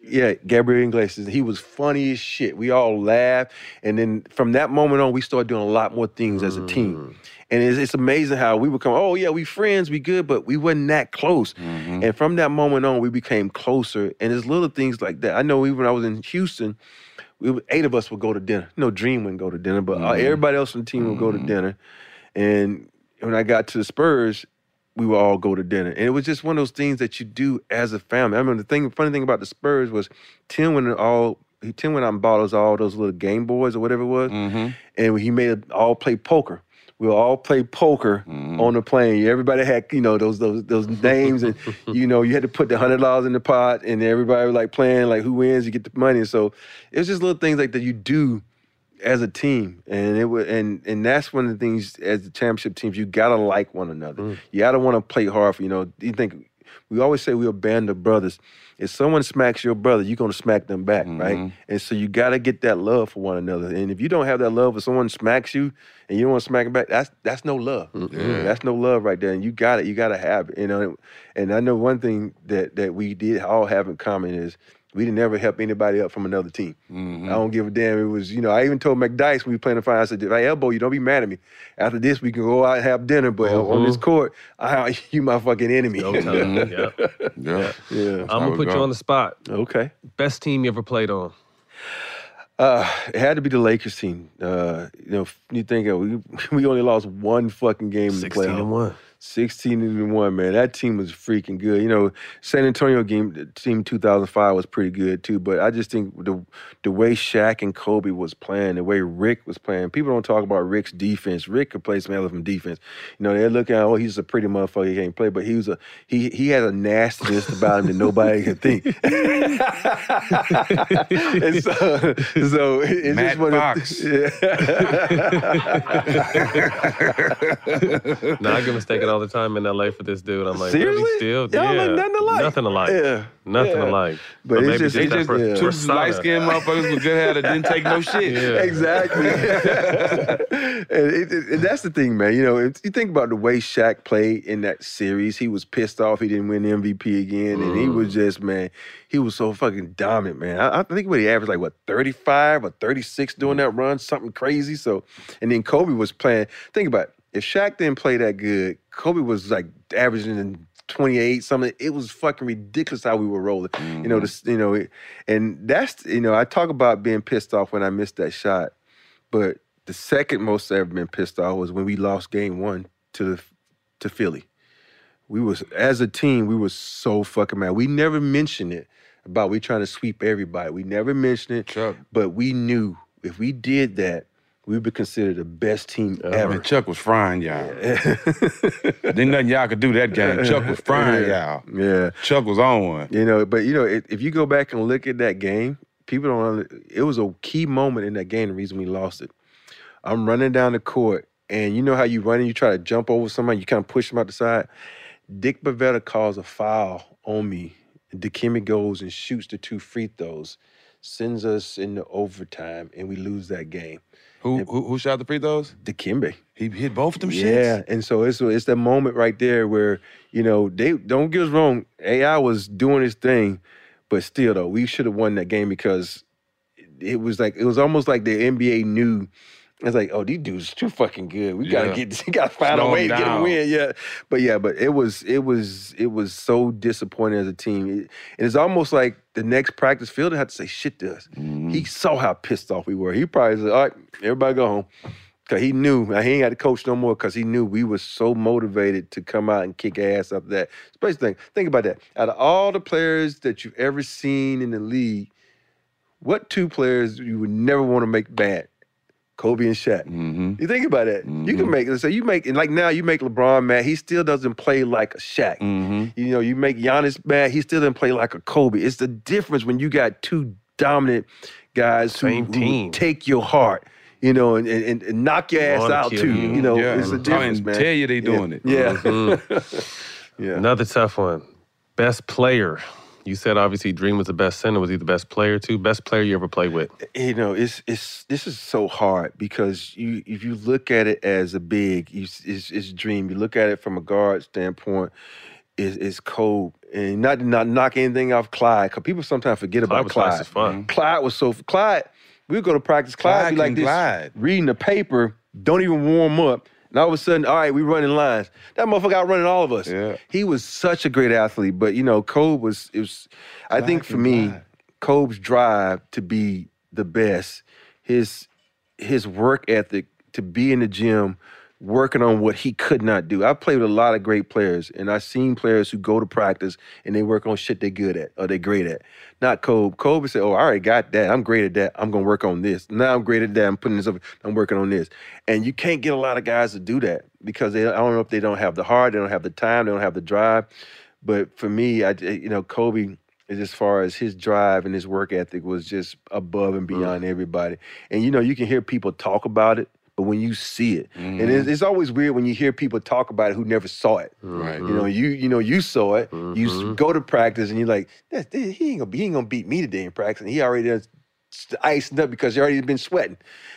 Yeah, Gabriel Iglesias. He was funny as shit. We all laughed, and then from that moment on, we started doing a lot more things as a team. Mm-hmm. And it's, it's amazing how we become. Oh yeah, we friends, we good, but we wasn't that close. Mm-hmm. And from that moment on, we became closer. And it's little things like that. I know even when I was in Houston, we eight of us would go to dinner. No, Dream wouldn't go to dinner, but uh,
Mhm.
everybody else on the team would go to dinner. And when I got to the Spurs, we would all go to dinner. And it was just one of those things that you do as a family. I remember the thing, funny thing about the Spurs was Tim went all he Tim went out and bought us all those little Game Boys or whatever it was, and he made all play poker. We all play poker mm-hmm. on the plane. Everybody had, you know, those those those *laughs* names, and you know, you had to put the hundred dollars in the pot, and everybody was like playing, like who wins, you get the money. So it was just little things like that you do as a team, and it was, and and that's one of the things as the championship teams you gotta like one another. Mm. You gotta want to play hard for. You know, you think we always say we're a band of brothers. If someone smacks your brother, you're gonna smack them back, right? Mm-hmm. And so you gotta get that love for one another. And if you don't have that love if someone smacks you and you don't want to smack them back, that's that's no love.
Yeah.
That's no love right there. And you got it. You gotta have it. You know. And I know one thing that that we did all have in common is we didn't ever help anybody up from another team. I don't give a damn. It was, you know, I even told McDyess when we were playing the final, I said, if I elbow you, don't be mad at me. After this, we can go out and have dinner, but on this court, I, *laughs* you my fucking enemy.
No time. *laughs* yeah.
Yeah.
yeah.
I'm gonna put you on the spot.
Okay.
Best team you ever played on?
Uh, it had to be the Lakers team. Uh, you know, you think we *laughs* we only lost one fucking game in the
16
playoffs.
and one.
16 and one, man. That team was freaking good. You know, San Antonio game team 2005 was pretty good too. But I just think the the way Shaq and Kobe was playing, the way Rick was playing. People don't talk about Rick's defense. Rick could play some hell of defense. You know, they're looking at oh he's a pretty motherfucker. He can't play, but he was a he he had a nastiness about him that nobody could think. *laughs* and so so it's
Matt
just one of-
Fox. *laughs*
Yeah. *laughs*
No, I get all the time in LA for this dude. I'm like,
Seriously?
really? Still?
Y'all
yeah.
look nothing alike.
Nothing alike.
Yeah.
Nothing
Yeah.
alike.
But it's
maybe
just-
They
it's
just
yeah.
two light skinned motherfuckers with good hair that didn't take no shit.
Yeah.
Exactly. *laughs* and, it, it- and that's the thing, man. You know, if you think about the way Shaq played in that series, he was pissed off he didn't win the MVP again, and he mm. was just, man, he was so fucking dominant, man. I, I think what he averaged like what 35 or 36 doing that run, something crazy. So, and then Kobe was playing. Think about it. if Shaq didn't play that good, Kobe was like averaging in 28 something. It was fucking ridiculous how we were rolling. You know, mm-hmm. this, you know, it, and that's you know, I talk about being pissed off when I missed that shot, but the second most I've ever been pissed off was when we lost game one to the to Philly. We was as a team, we was so fucking mad. We never mentioned it about we trying to sweep everybody. We never mentioned it,
Chuck.
but we knew if we did that, we would be considered the best team uh, ever.
Man, Chuck was frying y'all. *laughs* Then nothing y'all could do that game. Chuck was *laughs* frying y'all.
Yeah.
Chuck was on one.
You know, but you know, if, if you go back and look at that game, people don't. It was a key moment in that game. The reason we lost it. I'm running down the court, and you know how you run and you try to jump over somebody, you kind of push them out the side. Dick Bavetta calls a foul on me. And Dikembe goes and shoots the two free throws, sends us into overtime, and we lose that game.
Who who, who shot the free throws?
Dikembe.
He hit both of them
Yeah,
shits.
and so it's it's that moment right there where you know they don't get us wrong. AI was doing his thing, but still though we should have won that game because it was like it was almost like the NBA knew. It's like, oh, these dudes too fucking good. We gotta
Yeah.
get, we *laughs* gotta find
Slow
a way to get a win. Yeah, but yeah, but it was, it was, it was so disappointing as a team. It- and it's almost like the next practice field had to say shit to us.
Mm-hmm.
He saw how pissed off we were. He probably said, all right, everybody go home. Cause he knew he ain't got to coach no more. Cause he knew we were so motivated to come out and kick ass after that. Especially think, think about that. Out of all the players that you've ever seen in the league, what two players you would never want to make bad? Kobe and Shaq.
Mm-hmm.
You think about that. You can make it. so you make and like now you make LeBron mad. He still doesn't play like a Shaq.
Mm-hmm.
You know, you make Giannis mad. He still doesn't play like a Kobe. It's the difference when you got two dominant guys who,
Same
who
team.
take your heart. You know, and, and, and knock your ass out
kill
too.
you.
You know,
Yeah,
it's the difference,
tell-
man.
tell you they doing it.
Yeah.
Mm-hmm. *laughs*
yeah.
Another tough one. Best player. You said obviously Dream was the best center. Was he the best player too? Best player you ever played with?
Eh, you know, it's it's this is so hard because you if you look at it as a big, you, it's, it's dream. You look at it from a guard standpoint, it's, it's cold. And not not knock anything off Clyde, because people sometimes forget about
was nice
Clyde.
as fun.
Clyde was so Clyde. We would go to practice. Clyde,
Clyde
be like this,
glide.
reading the paper, don't even warm up. And all of a sudden, all right, we running lines. That motherfucker out running all of us.
Yeah.
He was such a great athlete, but you know, Kobe was. It was. I think for me, Kobe's drive to be the best, his his work ethic to be in the gym, working on what he could not do. I played with a lot of great players, and I've seen players who go to practice and they work on shit they're good at or they're great at. Not Kobe. Kobe said, "Oh, I already got that. I'm great at that. I'm gonna work on this. Now I'm great at that. I'm putting this up. I'm working on this." And you can't get a lot of guys to do that because they. I don't know if they don't have the heart, they don't have the time, they don't have the drive. But for me, I eh, you know Kobe is as far as his drive and his work ethic was just above and mm-hmm. beyond everybody. And you know you can hear people talk about it, but when you see it, and
Mhm.
it's, it's always weird when you hear people talk about it who never saw it.
Right.
You know, you you know you saw it. You go to practice and you're like, "That- that- he ain't gonna be, he ain't gonna beat me today in practice. And he already does iced up because he already been sweating.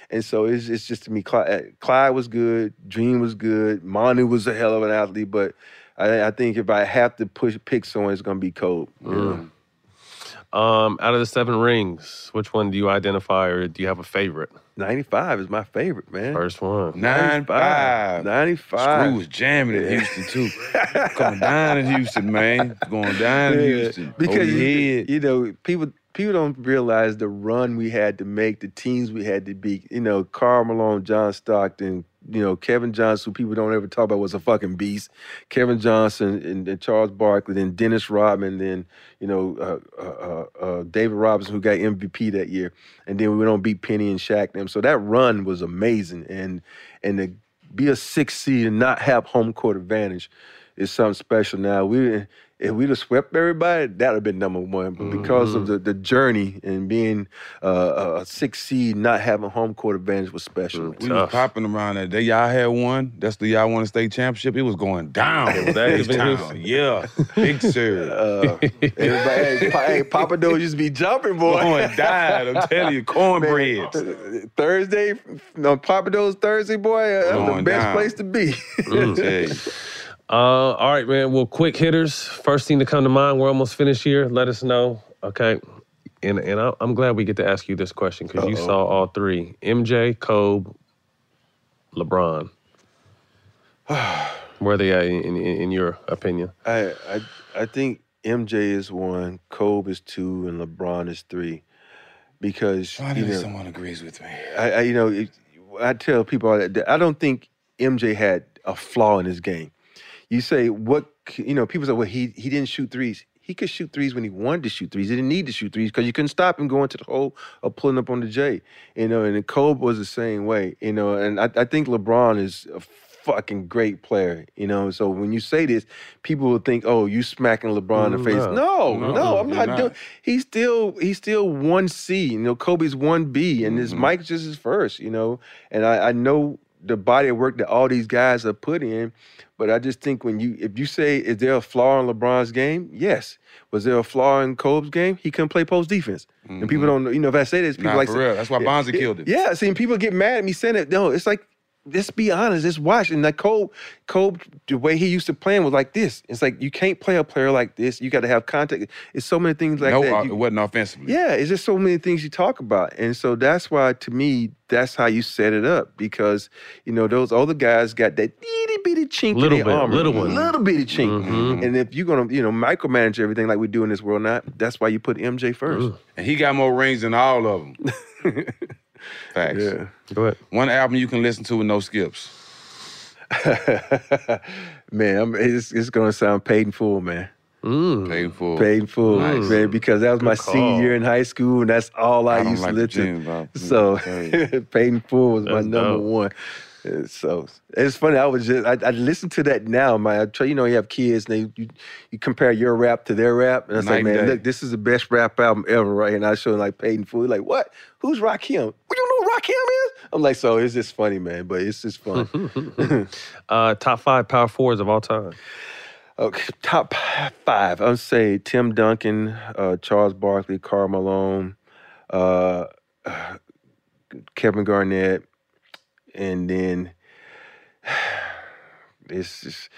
And so it's, it's just to me, Clyde, Clyde was good, Dream was good, Manu was a hell of an athlete, but I, I think if I have to push pick someone, it's gonna be Kobe. you know?
Um, out of the seven rings, which one do you identify, or do you have a favorite?
95 is my favorite, man.
First one.
Nine five.
95.
Screw was jamming in Houston too. *laughs* Coming down in Houston, man. Going down in
Yeah,
Houston.
Oh, because
Over
you, you know, people people don't realize the run we had to make, the teams we had to beat. You know, Karl Malone, John Stockton, you know, Kevin Johnson, who people don't ever talk about was a fucking beast. Kevin Johnson and, and Charles Barkley, then Dennis Rodman, then you know uh, uh, uh, uh, David Robinson, who got MVP that year, and then we went on beat Penny and Shaq them. So that run was amazing, and and to be a six seed and not have home court advantage is something special. Now we if we'd have swept everybody, that would have been number one. But because of
Mm-hmm.
the, the journey and being uh, a six seed, not having home court advantage was special.
We was popping around that day. Y'all had one. That's the y'all won a state championship. It was going down.
It was that
Big time. Yeah. *laughs* Big sir.
Uh, everybody, hey, Pa- hey, Papa Doe used to be jumping, boy.
Going died. I'm telling you, cornbread. *laughs*
Man, Thursday, no Papa Doe's Thursday, boy. uh, That's the best
down.
place to be. *laughs*
Uh, all right, man. Well, quick hitters. First thing to come to mind. We're almost finished here. Let us know, okay? And and I, I'm glad we get to ask you this question because you saw all three: MJ, Kobe, LeBron. *sighs* Where are they at in, in, in your opinion?
I, I I think MJ is one, Kobe is two, and LeBron is three. Because
Finally,
you know,
someone agrees with me.
I, I you know it, I tell people all that that I don't think MJ had a flaw in his game. You say what you know? People say, well, he he didn't shoot threes. He could shoot threes when he wanted to shoot threes. He didn't need to shoot threes because you couldn't stop him going to the hole or pulling up on the J. You know, and Kobe was the same way. You know, and I, I think LeBron is a fucking great player. You know, so when you say this, people will think, oh, you smacking LeBron in the
Mm,
face.
no.
No, no, I'm not,
not.
doing. He's still he's still one C. You know, Kobe's one B, and this Mike's just his first. You know, and I, I know the body of work that all these guys have put in, but I just think when you if you say is there a flaw in LeBron's game? Yes. Was there a flaw in Kobe's game? He couldn't play post defense, and people mm-hmm. don't. know. You know, if I say this, people
Nah,
like
for real. That's why Bonzi
yeah,
killed him.
Yeah, see, and people get mad at me saying it. No, it's like let's be honest. Just watch. And like Kobe, Kobe, the way he used to play was like this. It's like you can't play a player like this. You got to have contact. It's so many things like
no,
that.
uh,
You-
it wasn't offensively.
yeah, it's just so many things you talk about. And so that's why, to me, that's how you set it up because, you know, those other guys got that itty bitty chink
Little
in their
bit,
armor.
little one.
Little bitty chink.
Mhm.
And if you're going to, you know, micromanage everything like we do in this world now, that's why you put MJ first.
And he got more rings than all of them. *laughs* Facts.
Yeah.
Go ahead.
One album you can listen to with no skips. *laughs*
man, I'm, it's, it's going to sound painful, man.
Paid Painful. full.
Paid in full,
Nice.
man, because that was my
call.
senior year in high school, and that's all I,
I
used
like
to listen
gym.
So,
Painful *laughs*
paid in full was my number
dope.
one. Uh, So it's funny. I was just I, I listen to that now. My I try, you know you have kids and they you, you compare your rap to their rap and I say,
and
man,
day.
look, this is the best rap album ever, right? And I show like in Full. Like what? Who's Rakim? Well, you know what Rakim is? I'm like, so it's just funny, man. But it's just fun. *laughs*
uh, top five power forwards of all time.
Okay, top five. I'll say Tim Duncan, uh, Charles Barkley, Karl Malone, uh, *sighs* Kevin Garnett, and then *sighs* it's just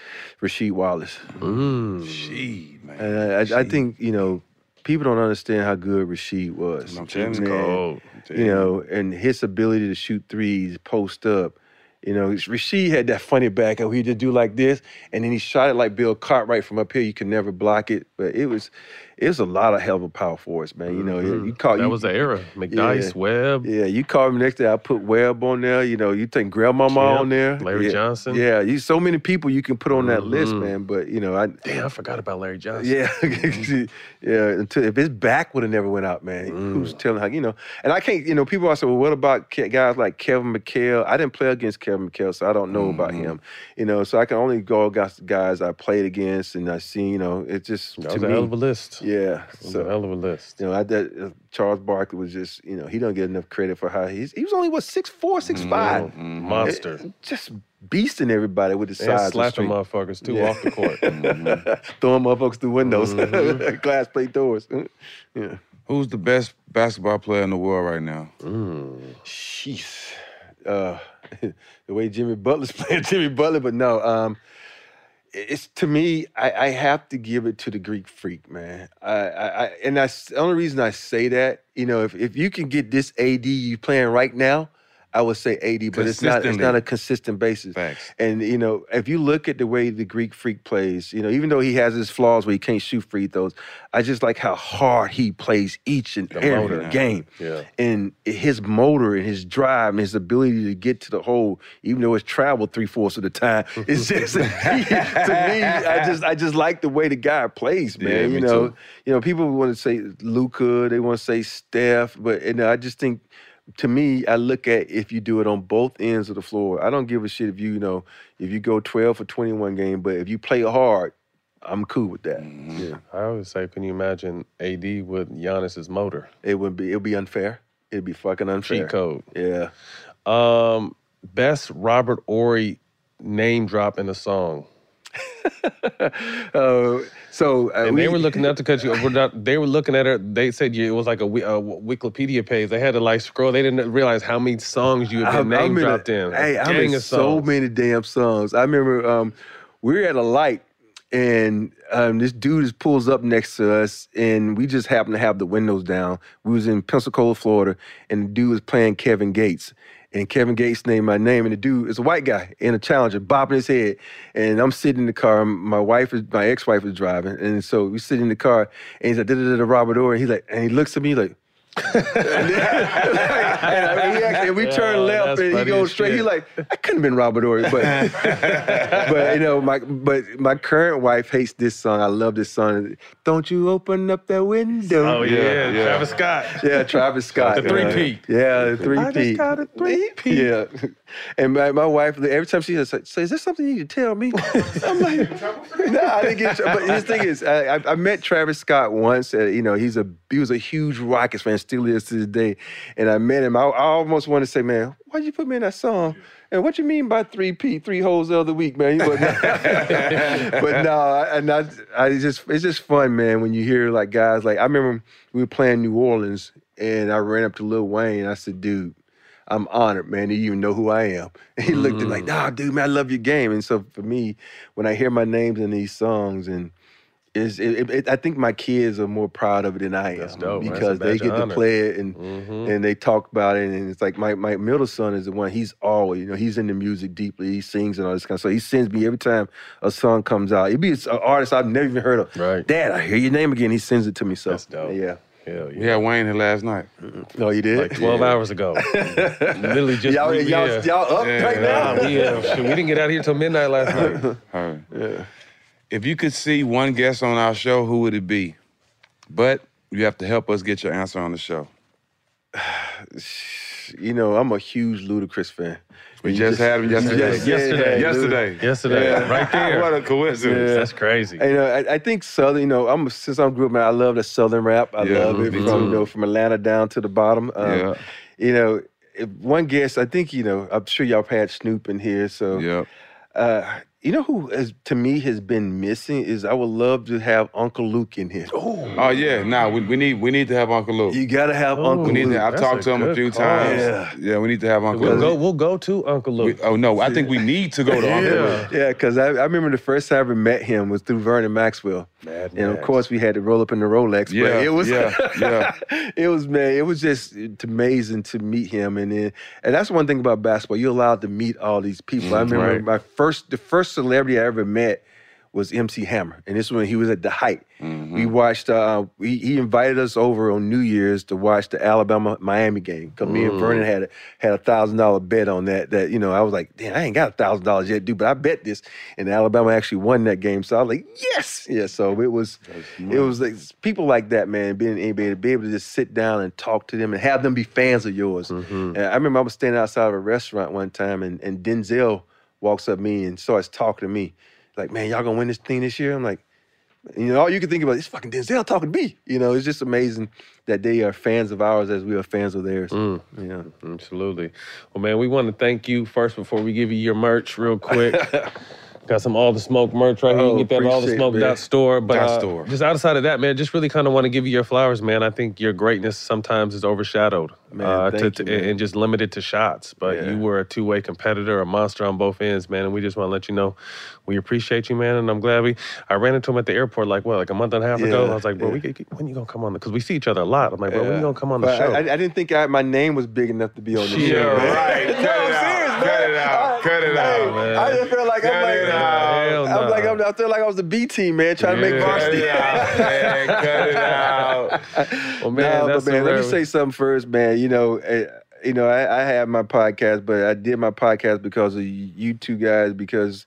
Rasheed Wallace. Mm.
Rasheed, man.
And I, I, I think you know people don't understand how good Rasheed was.
I'm telling you.
You know, and his ability to shoot threes, post up. You know, Rasheed had that funny back up. He'd just do like this, and then he shot it like Bill Cartwright from up here. You could never block it. But it was, it was a lot of hell of a power force, man. You know, you call
That
you,
was the era. McDyess, Webb.
yeah, you call me next day. I put Webb on there. You know, you think Grandmama on there.
Larry
yeah.
Johnson.
Yeah, you so many people you can put on that list,
Mhm.
man. But you know, I
Damn, I forgot about Larry Johnson.
yeah, *laughs* yeah. Until if his back would have never went out, man. Who's telling how you know? And I can't, you know, people are saying, well, what about guys like Kevin McHale? I didn't play against Kevin McHale, so I don't know about
Mm-hmm.
him. You know, so I can only go against guys I played against and I seen. You know, it just
That
to
a
me,
hell of a list.
Yeah, so
a hell of a list.
you know, I that uh, Charles Barkley was just you know he don't get enough credit for how he's he was only what six four six five
Mhm. Monster.
Uh, just beasting everybody with his
And
size, and
slapping motherfuckers, too,
Yeah.
off the court. *laughs* *laughs*
throwing motherfuckers through windows,
Mhm. *laughs*
glass plate doors. Yeah.
Who's the best basketball player in the world right now?
Jeez. Uh, the way Jimmy Butler's playing Jimmy Butler, but no, um, it's to me, I, I have to give it to the Greek freak, man. I, I, and that's the only reason I say that, you know, if, if you can get this AD you playing right now, I would say AD, but it's not it's not a consistent basis. And you know, if you look at the way the Greek freak plays, you know, even though he has his flaws where he can't shoot free throws, I just like how hard he plays each and every
motor.
game
Yeah.
and his motor and his drive and his ability to get to the hole, even though it's traveled three fourths of the time, *laughs* it's just *laughs* to me. I just I just like the way the guy plays, man.
Yeah,
you
me
know,
too.
you know, people want to say Luka, they want to say Steph, but and I just think. To me, I look at if you do it on both ends of the floor. I don't give a shit if you, you know, if you go 12 for 21 game, but if you play hard, I'm cool with that. Yeah.
I always say, can you imagine AD with Giannis's motor?
It would be it would be unfair. It'd be fucking unfair.
Cheat code.
Yeah.
Um, best Robert Horry name drop in a song. *laughs*
Uh, so uh,
and they
we-
were *laughs* looking at the cut you. We're not, they were looking at it. They said you, it was like a, a Wikipedia page. They had to like scroll. They didn't realize how many songs you had been name
in a-
dropped in.
Hey, I'm in so many damn songs. I remember um, we were at a light and um, this dude just pulls up next to us and we just happened to have the windows down. We was in Pensacola, Florida, and the dude was playing Kevin Gates. And Kevin Gates named my name, and the dude is a white guy in a Challenger, bopping his head. And I'm sitting in the car. My wife is, my ex-wife is driving, and so we sit in the car, and he's like, da da da Robert Horry, and he's like, and he looks at me like, and, I- he actually- and we turn left and he goes straight.
shit.
He's like, I couldn't have been Robert Horry, but *laughs* but you know, my but my current wife hates this song. I love this song. Don't you open up that window?
Oh yeah, Travis Scott.
Yeah, Travis Scott.
The three-peat.
Yeah, the three
I just got a three-peat.
Yeah. And my, my wife, every time she says, so is there something you need to tell me? *laughs* I'm like, no, I didn't get. But his thing is, I, I, I met Travis Scott once. Uh, you know, he's a he was a huge Rockets fan, still is to this day. And I met him. I, I almost want to say, man, why'd you put me in that song? And what you mean by three P, three holes the other week, man? *laughs* But, no, and I, I just it's just fun, man. When you hear like guys like I remember we were playing New Orleans, and I ran up to Lil Wayne. And I said, dude. I'm honored, man. that You even know who I am. And *laughs* he looked at me like, mm. nah, dude, man, I love your game. And so for me, when I hear my names in these songs, and is it, it, it- I think my kids are more proud of it than I am
dope, man. That's
because they
badge of
get to play it and
Mhm.
and they talk about it. And it's like my my middle son is the one. He's always, you know, he's into music deeply. He sings and all this kind of stuff. He sends me every time a song comes out. It'd be an artist I've never even heard of.
Right.
Dad, I hear your name again. He sends it to me. So
That's dope.
yeah.
Hell
We had Wayne here last night.
No, you did?
Like 12 hours ago. *laughs* Literally just
Y'all-
we-
y'all- y'all up right now?
We, uh, we didn't get out here till midnight last *laughs* night.
All right. If you could see one guest on our show, who would it be? But you have to help us get your answer on the show. *sighs*
You know, I'm a huge Ludacris fan.
We
You
just had him yesterday.
Yes,
Yesterday.
yeah,
Yesterday.
Luda-
Yesterday,
Yeah.
right there. *laughs*
What a coincidence.
Yeah.
That's crazy.
And, you know, I, I think Southern. You know, I'm since I'm grew up, man. I love the Southern rap. I
Yeah,
love it from
too.
you know from Atlanta down to the bottom. Um,
Yeah.
You know, if one guess. I think you know. I'm sure y'all had Snoop in here. So
yeah.
uh, you know who has to me has been missing is I would love to have Uncle Luke in here.
Oh yeah, nah, we, we need we need to have Uncle Luke.
You gotta have Uncle
We need
Luke.
to. I've
That's
talked
a
to him a
good
few
call.
times.
Yeah.
Yeah, we need to have Uncle
We'll
Luke.
go, we'll go to Uncle
We-
Luke.
oh no, I think we *laughs* need to go to Uncle
Yeah.
Luke.
Yeah, because I, I remember the first time I ever met him was through Vernon Maxwell.
Mad
And of
Max.
course, we had to roll up in the Rolex.
Yeah,
but it was,
yeah, *laughs* yeah.
it was man, it was just amazing to meet him, and then, and that's one thing about basketball. You're allowed to meet all these people. I
Mm,
remember
right.
my first, the first celebrity I ever met was MC Hammer, and this was when he was at the height.
Mm-hmm.
We watched. Uh, he, he invited us over on New Year's to watch the Alabama Miami game because me and
Mm.
Vernon had a, had a thousand dollar bet on that. That you know, I was like, damn, I ain't got a thousand dollars yet, dude, but I bet this, and Alabama actually won that game. So I was like, yes, yeah. So it was, it was like people like that, man, being able to be able to just sit down and talk to them and have them be fans of yours.
Mm-hmm.
And I remember I was standing outside of a restaurant one time, and, and Denzel walks up to me and starts talking to me, like, man, y'all gonna win this thing this year? I'm like. You know, all you can think about is fucking Denzel talking to me. You know, it's just amazing that they are fans of ours as we are fans of theirs.
Mm.
Yeah.
Absolutely. Well, man, we want to thank you first before we give you your merch real quick. *laughs* Got some all the smoke merch right here. You
Oh,
can get that at all the smoke
man.
dot store. But uh,
store.
just outside of that, man, just really kind of want to give you your flowers, man. I think your greatness sometimes is overshadowed
Man,
uh, to,
you, man.
and just limited to shots. But
Yeah.
you were a two way competitor, a monster on both ends, man. And we just want to let you know we appreciate you, man. And I'm glad we. I ran into him at the airport like what, like a month and a half ago. I was like, bro,
yeah.
we when you gonna come on? The show. Because we see each other a lot. I'm like, bro, when you gonna come on the
But
show?
I, I, I didn't think I, my name was big enough to be on the show. man.
right. *laughs* Cut
no,
it
I'm
out.
serious,
Cut it out. Cut it out, man.
I just feel like I'm
Cut
like,
it out.
Hell
I'm like. I'm, feel like I was the B team, man, trying to make
Yeah.
varsity.
Cut it out, man. Cut it *laughs* out.
well, man,
no, but man, let me say something first, man. You know, eh, you know, I, I have my podcast, but I did my podcast because of you two guys, because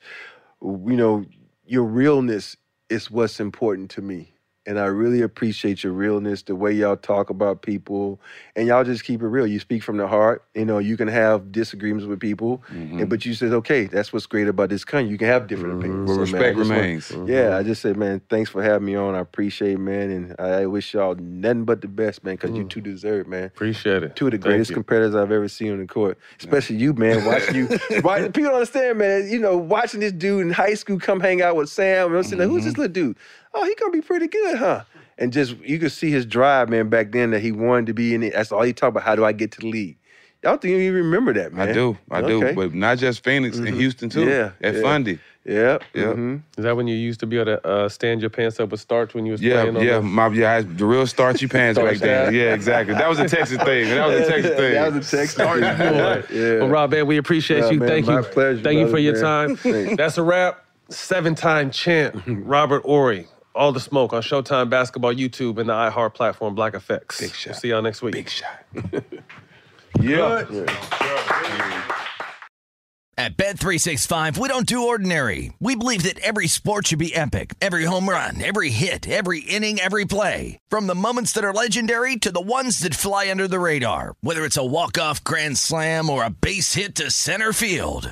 you know, your realness is what's important to me. And I really appreciate your realness, the way y'all talk about people, and y'all just keep it real. You speak from the heart. You know, you can have disagreements with people,
Mm-hmm.
and, but you said, okay, that's what's great about this country. You can have different mm-hmm. opinions.
Where
So, man,
respect
just want-
remains.
yeah, mm-hmm. I just said, man, thanks for having me on. I appreciate it, man. And I wish y'all nothing but the best, man, because you mm. two deserve it, man.
Appreciate it.
Two of the
Thank
greatest
you.
competitors I've ever seen on the court, especially you, man. Watching you, *laughs* watch, people don't understand, man. You know, watching this dude in high school come hang out with Sam. I'm saying, like, who's this mm-hmm. little dude? Oh, he gonna be pretty good, huh? And just you could see his drive, man, back then that he wanted to be in it. That's all he talked about. How do I get to the league? Y'all think you even remember that, man?
I do. I do. But not just Phoenix and Houston, too.
Yeah,
At
yeah.
Fundy.
Yeah.
Yeah.
mhm.
Is that when you used to be able to uh, stand your pants up with starch when you was
Yeah,
playing? on
yeah,
the-
my, yeah, I the real starchy pants
Starch
back then. Yeah, exactly. That was a Texas thing. *laughs* That was a Texas thing.
That was a Texas
Starch
thing.
boy.
Yeah.
Well, Rob, man, we appreciate
Yeah,
you.
man,
Thank
my
you.
pleasure,
Thank you for your
man.
time. *laughs*
Thanks.
That's a wrap. Seven-time champ *laughs* Robert Horry. All the smoke on Showtime Basketball YouTube and the iHeart platform Black Effects. Big shot. We'll see y'all next week. Big
shot. *laughs* yeah.
At Bet365, we don't do ordinary. We believe that every sport should be epic. Every home run, every hit, every inning, every play. From the moments that are legendary to the ones that fly under the radar. Whether it's a walk-off grand slam or a base hit to center field.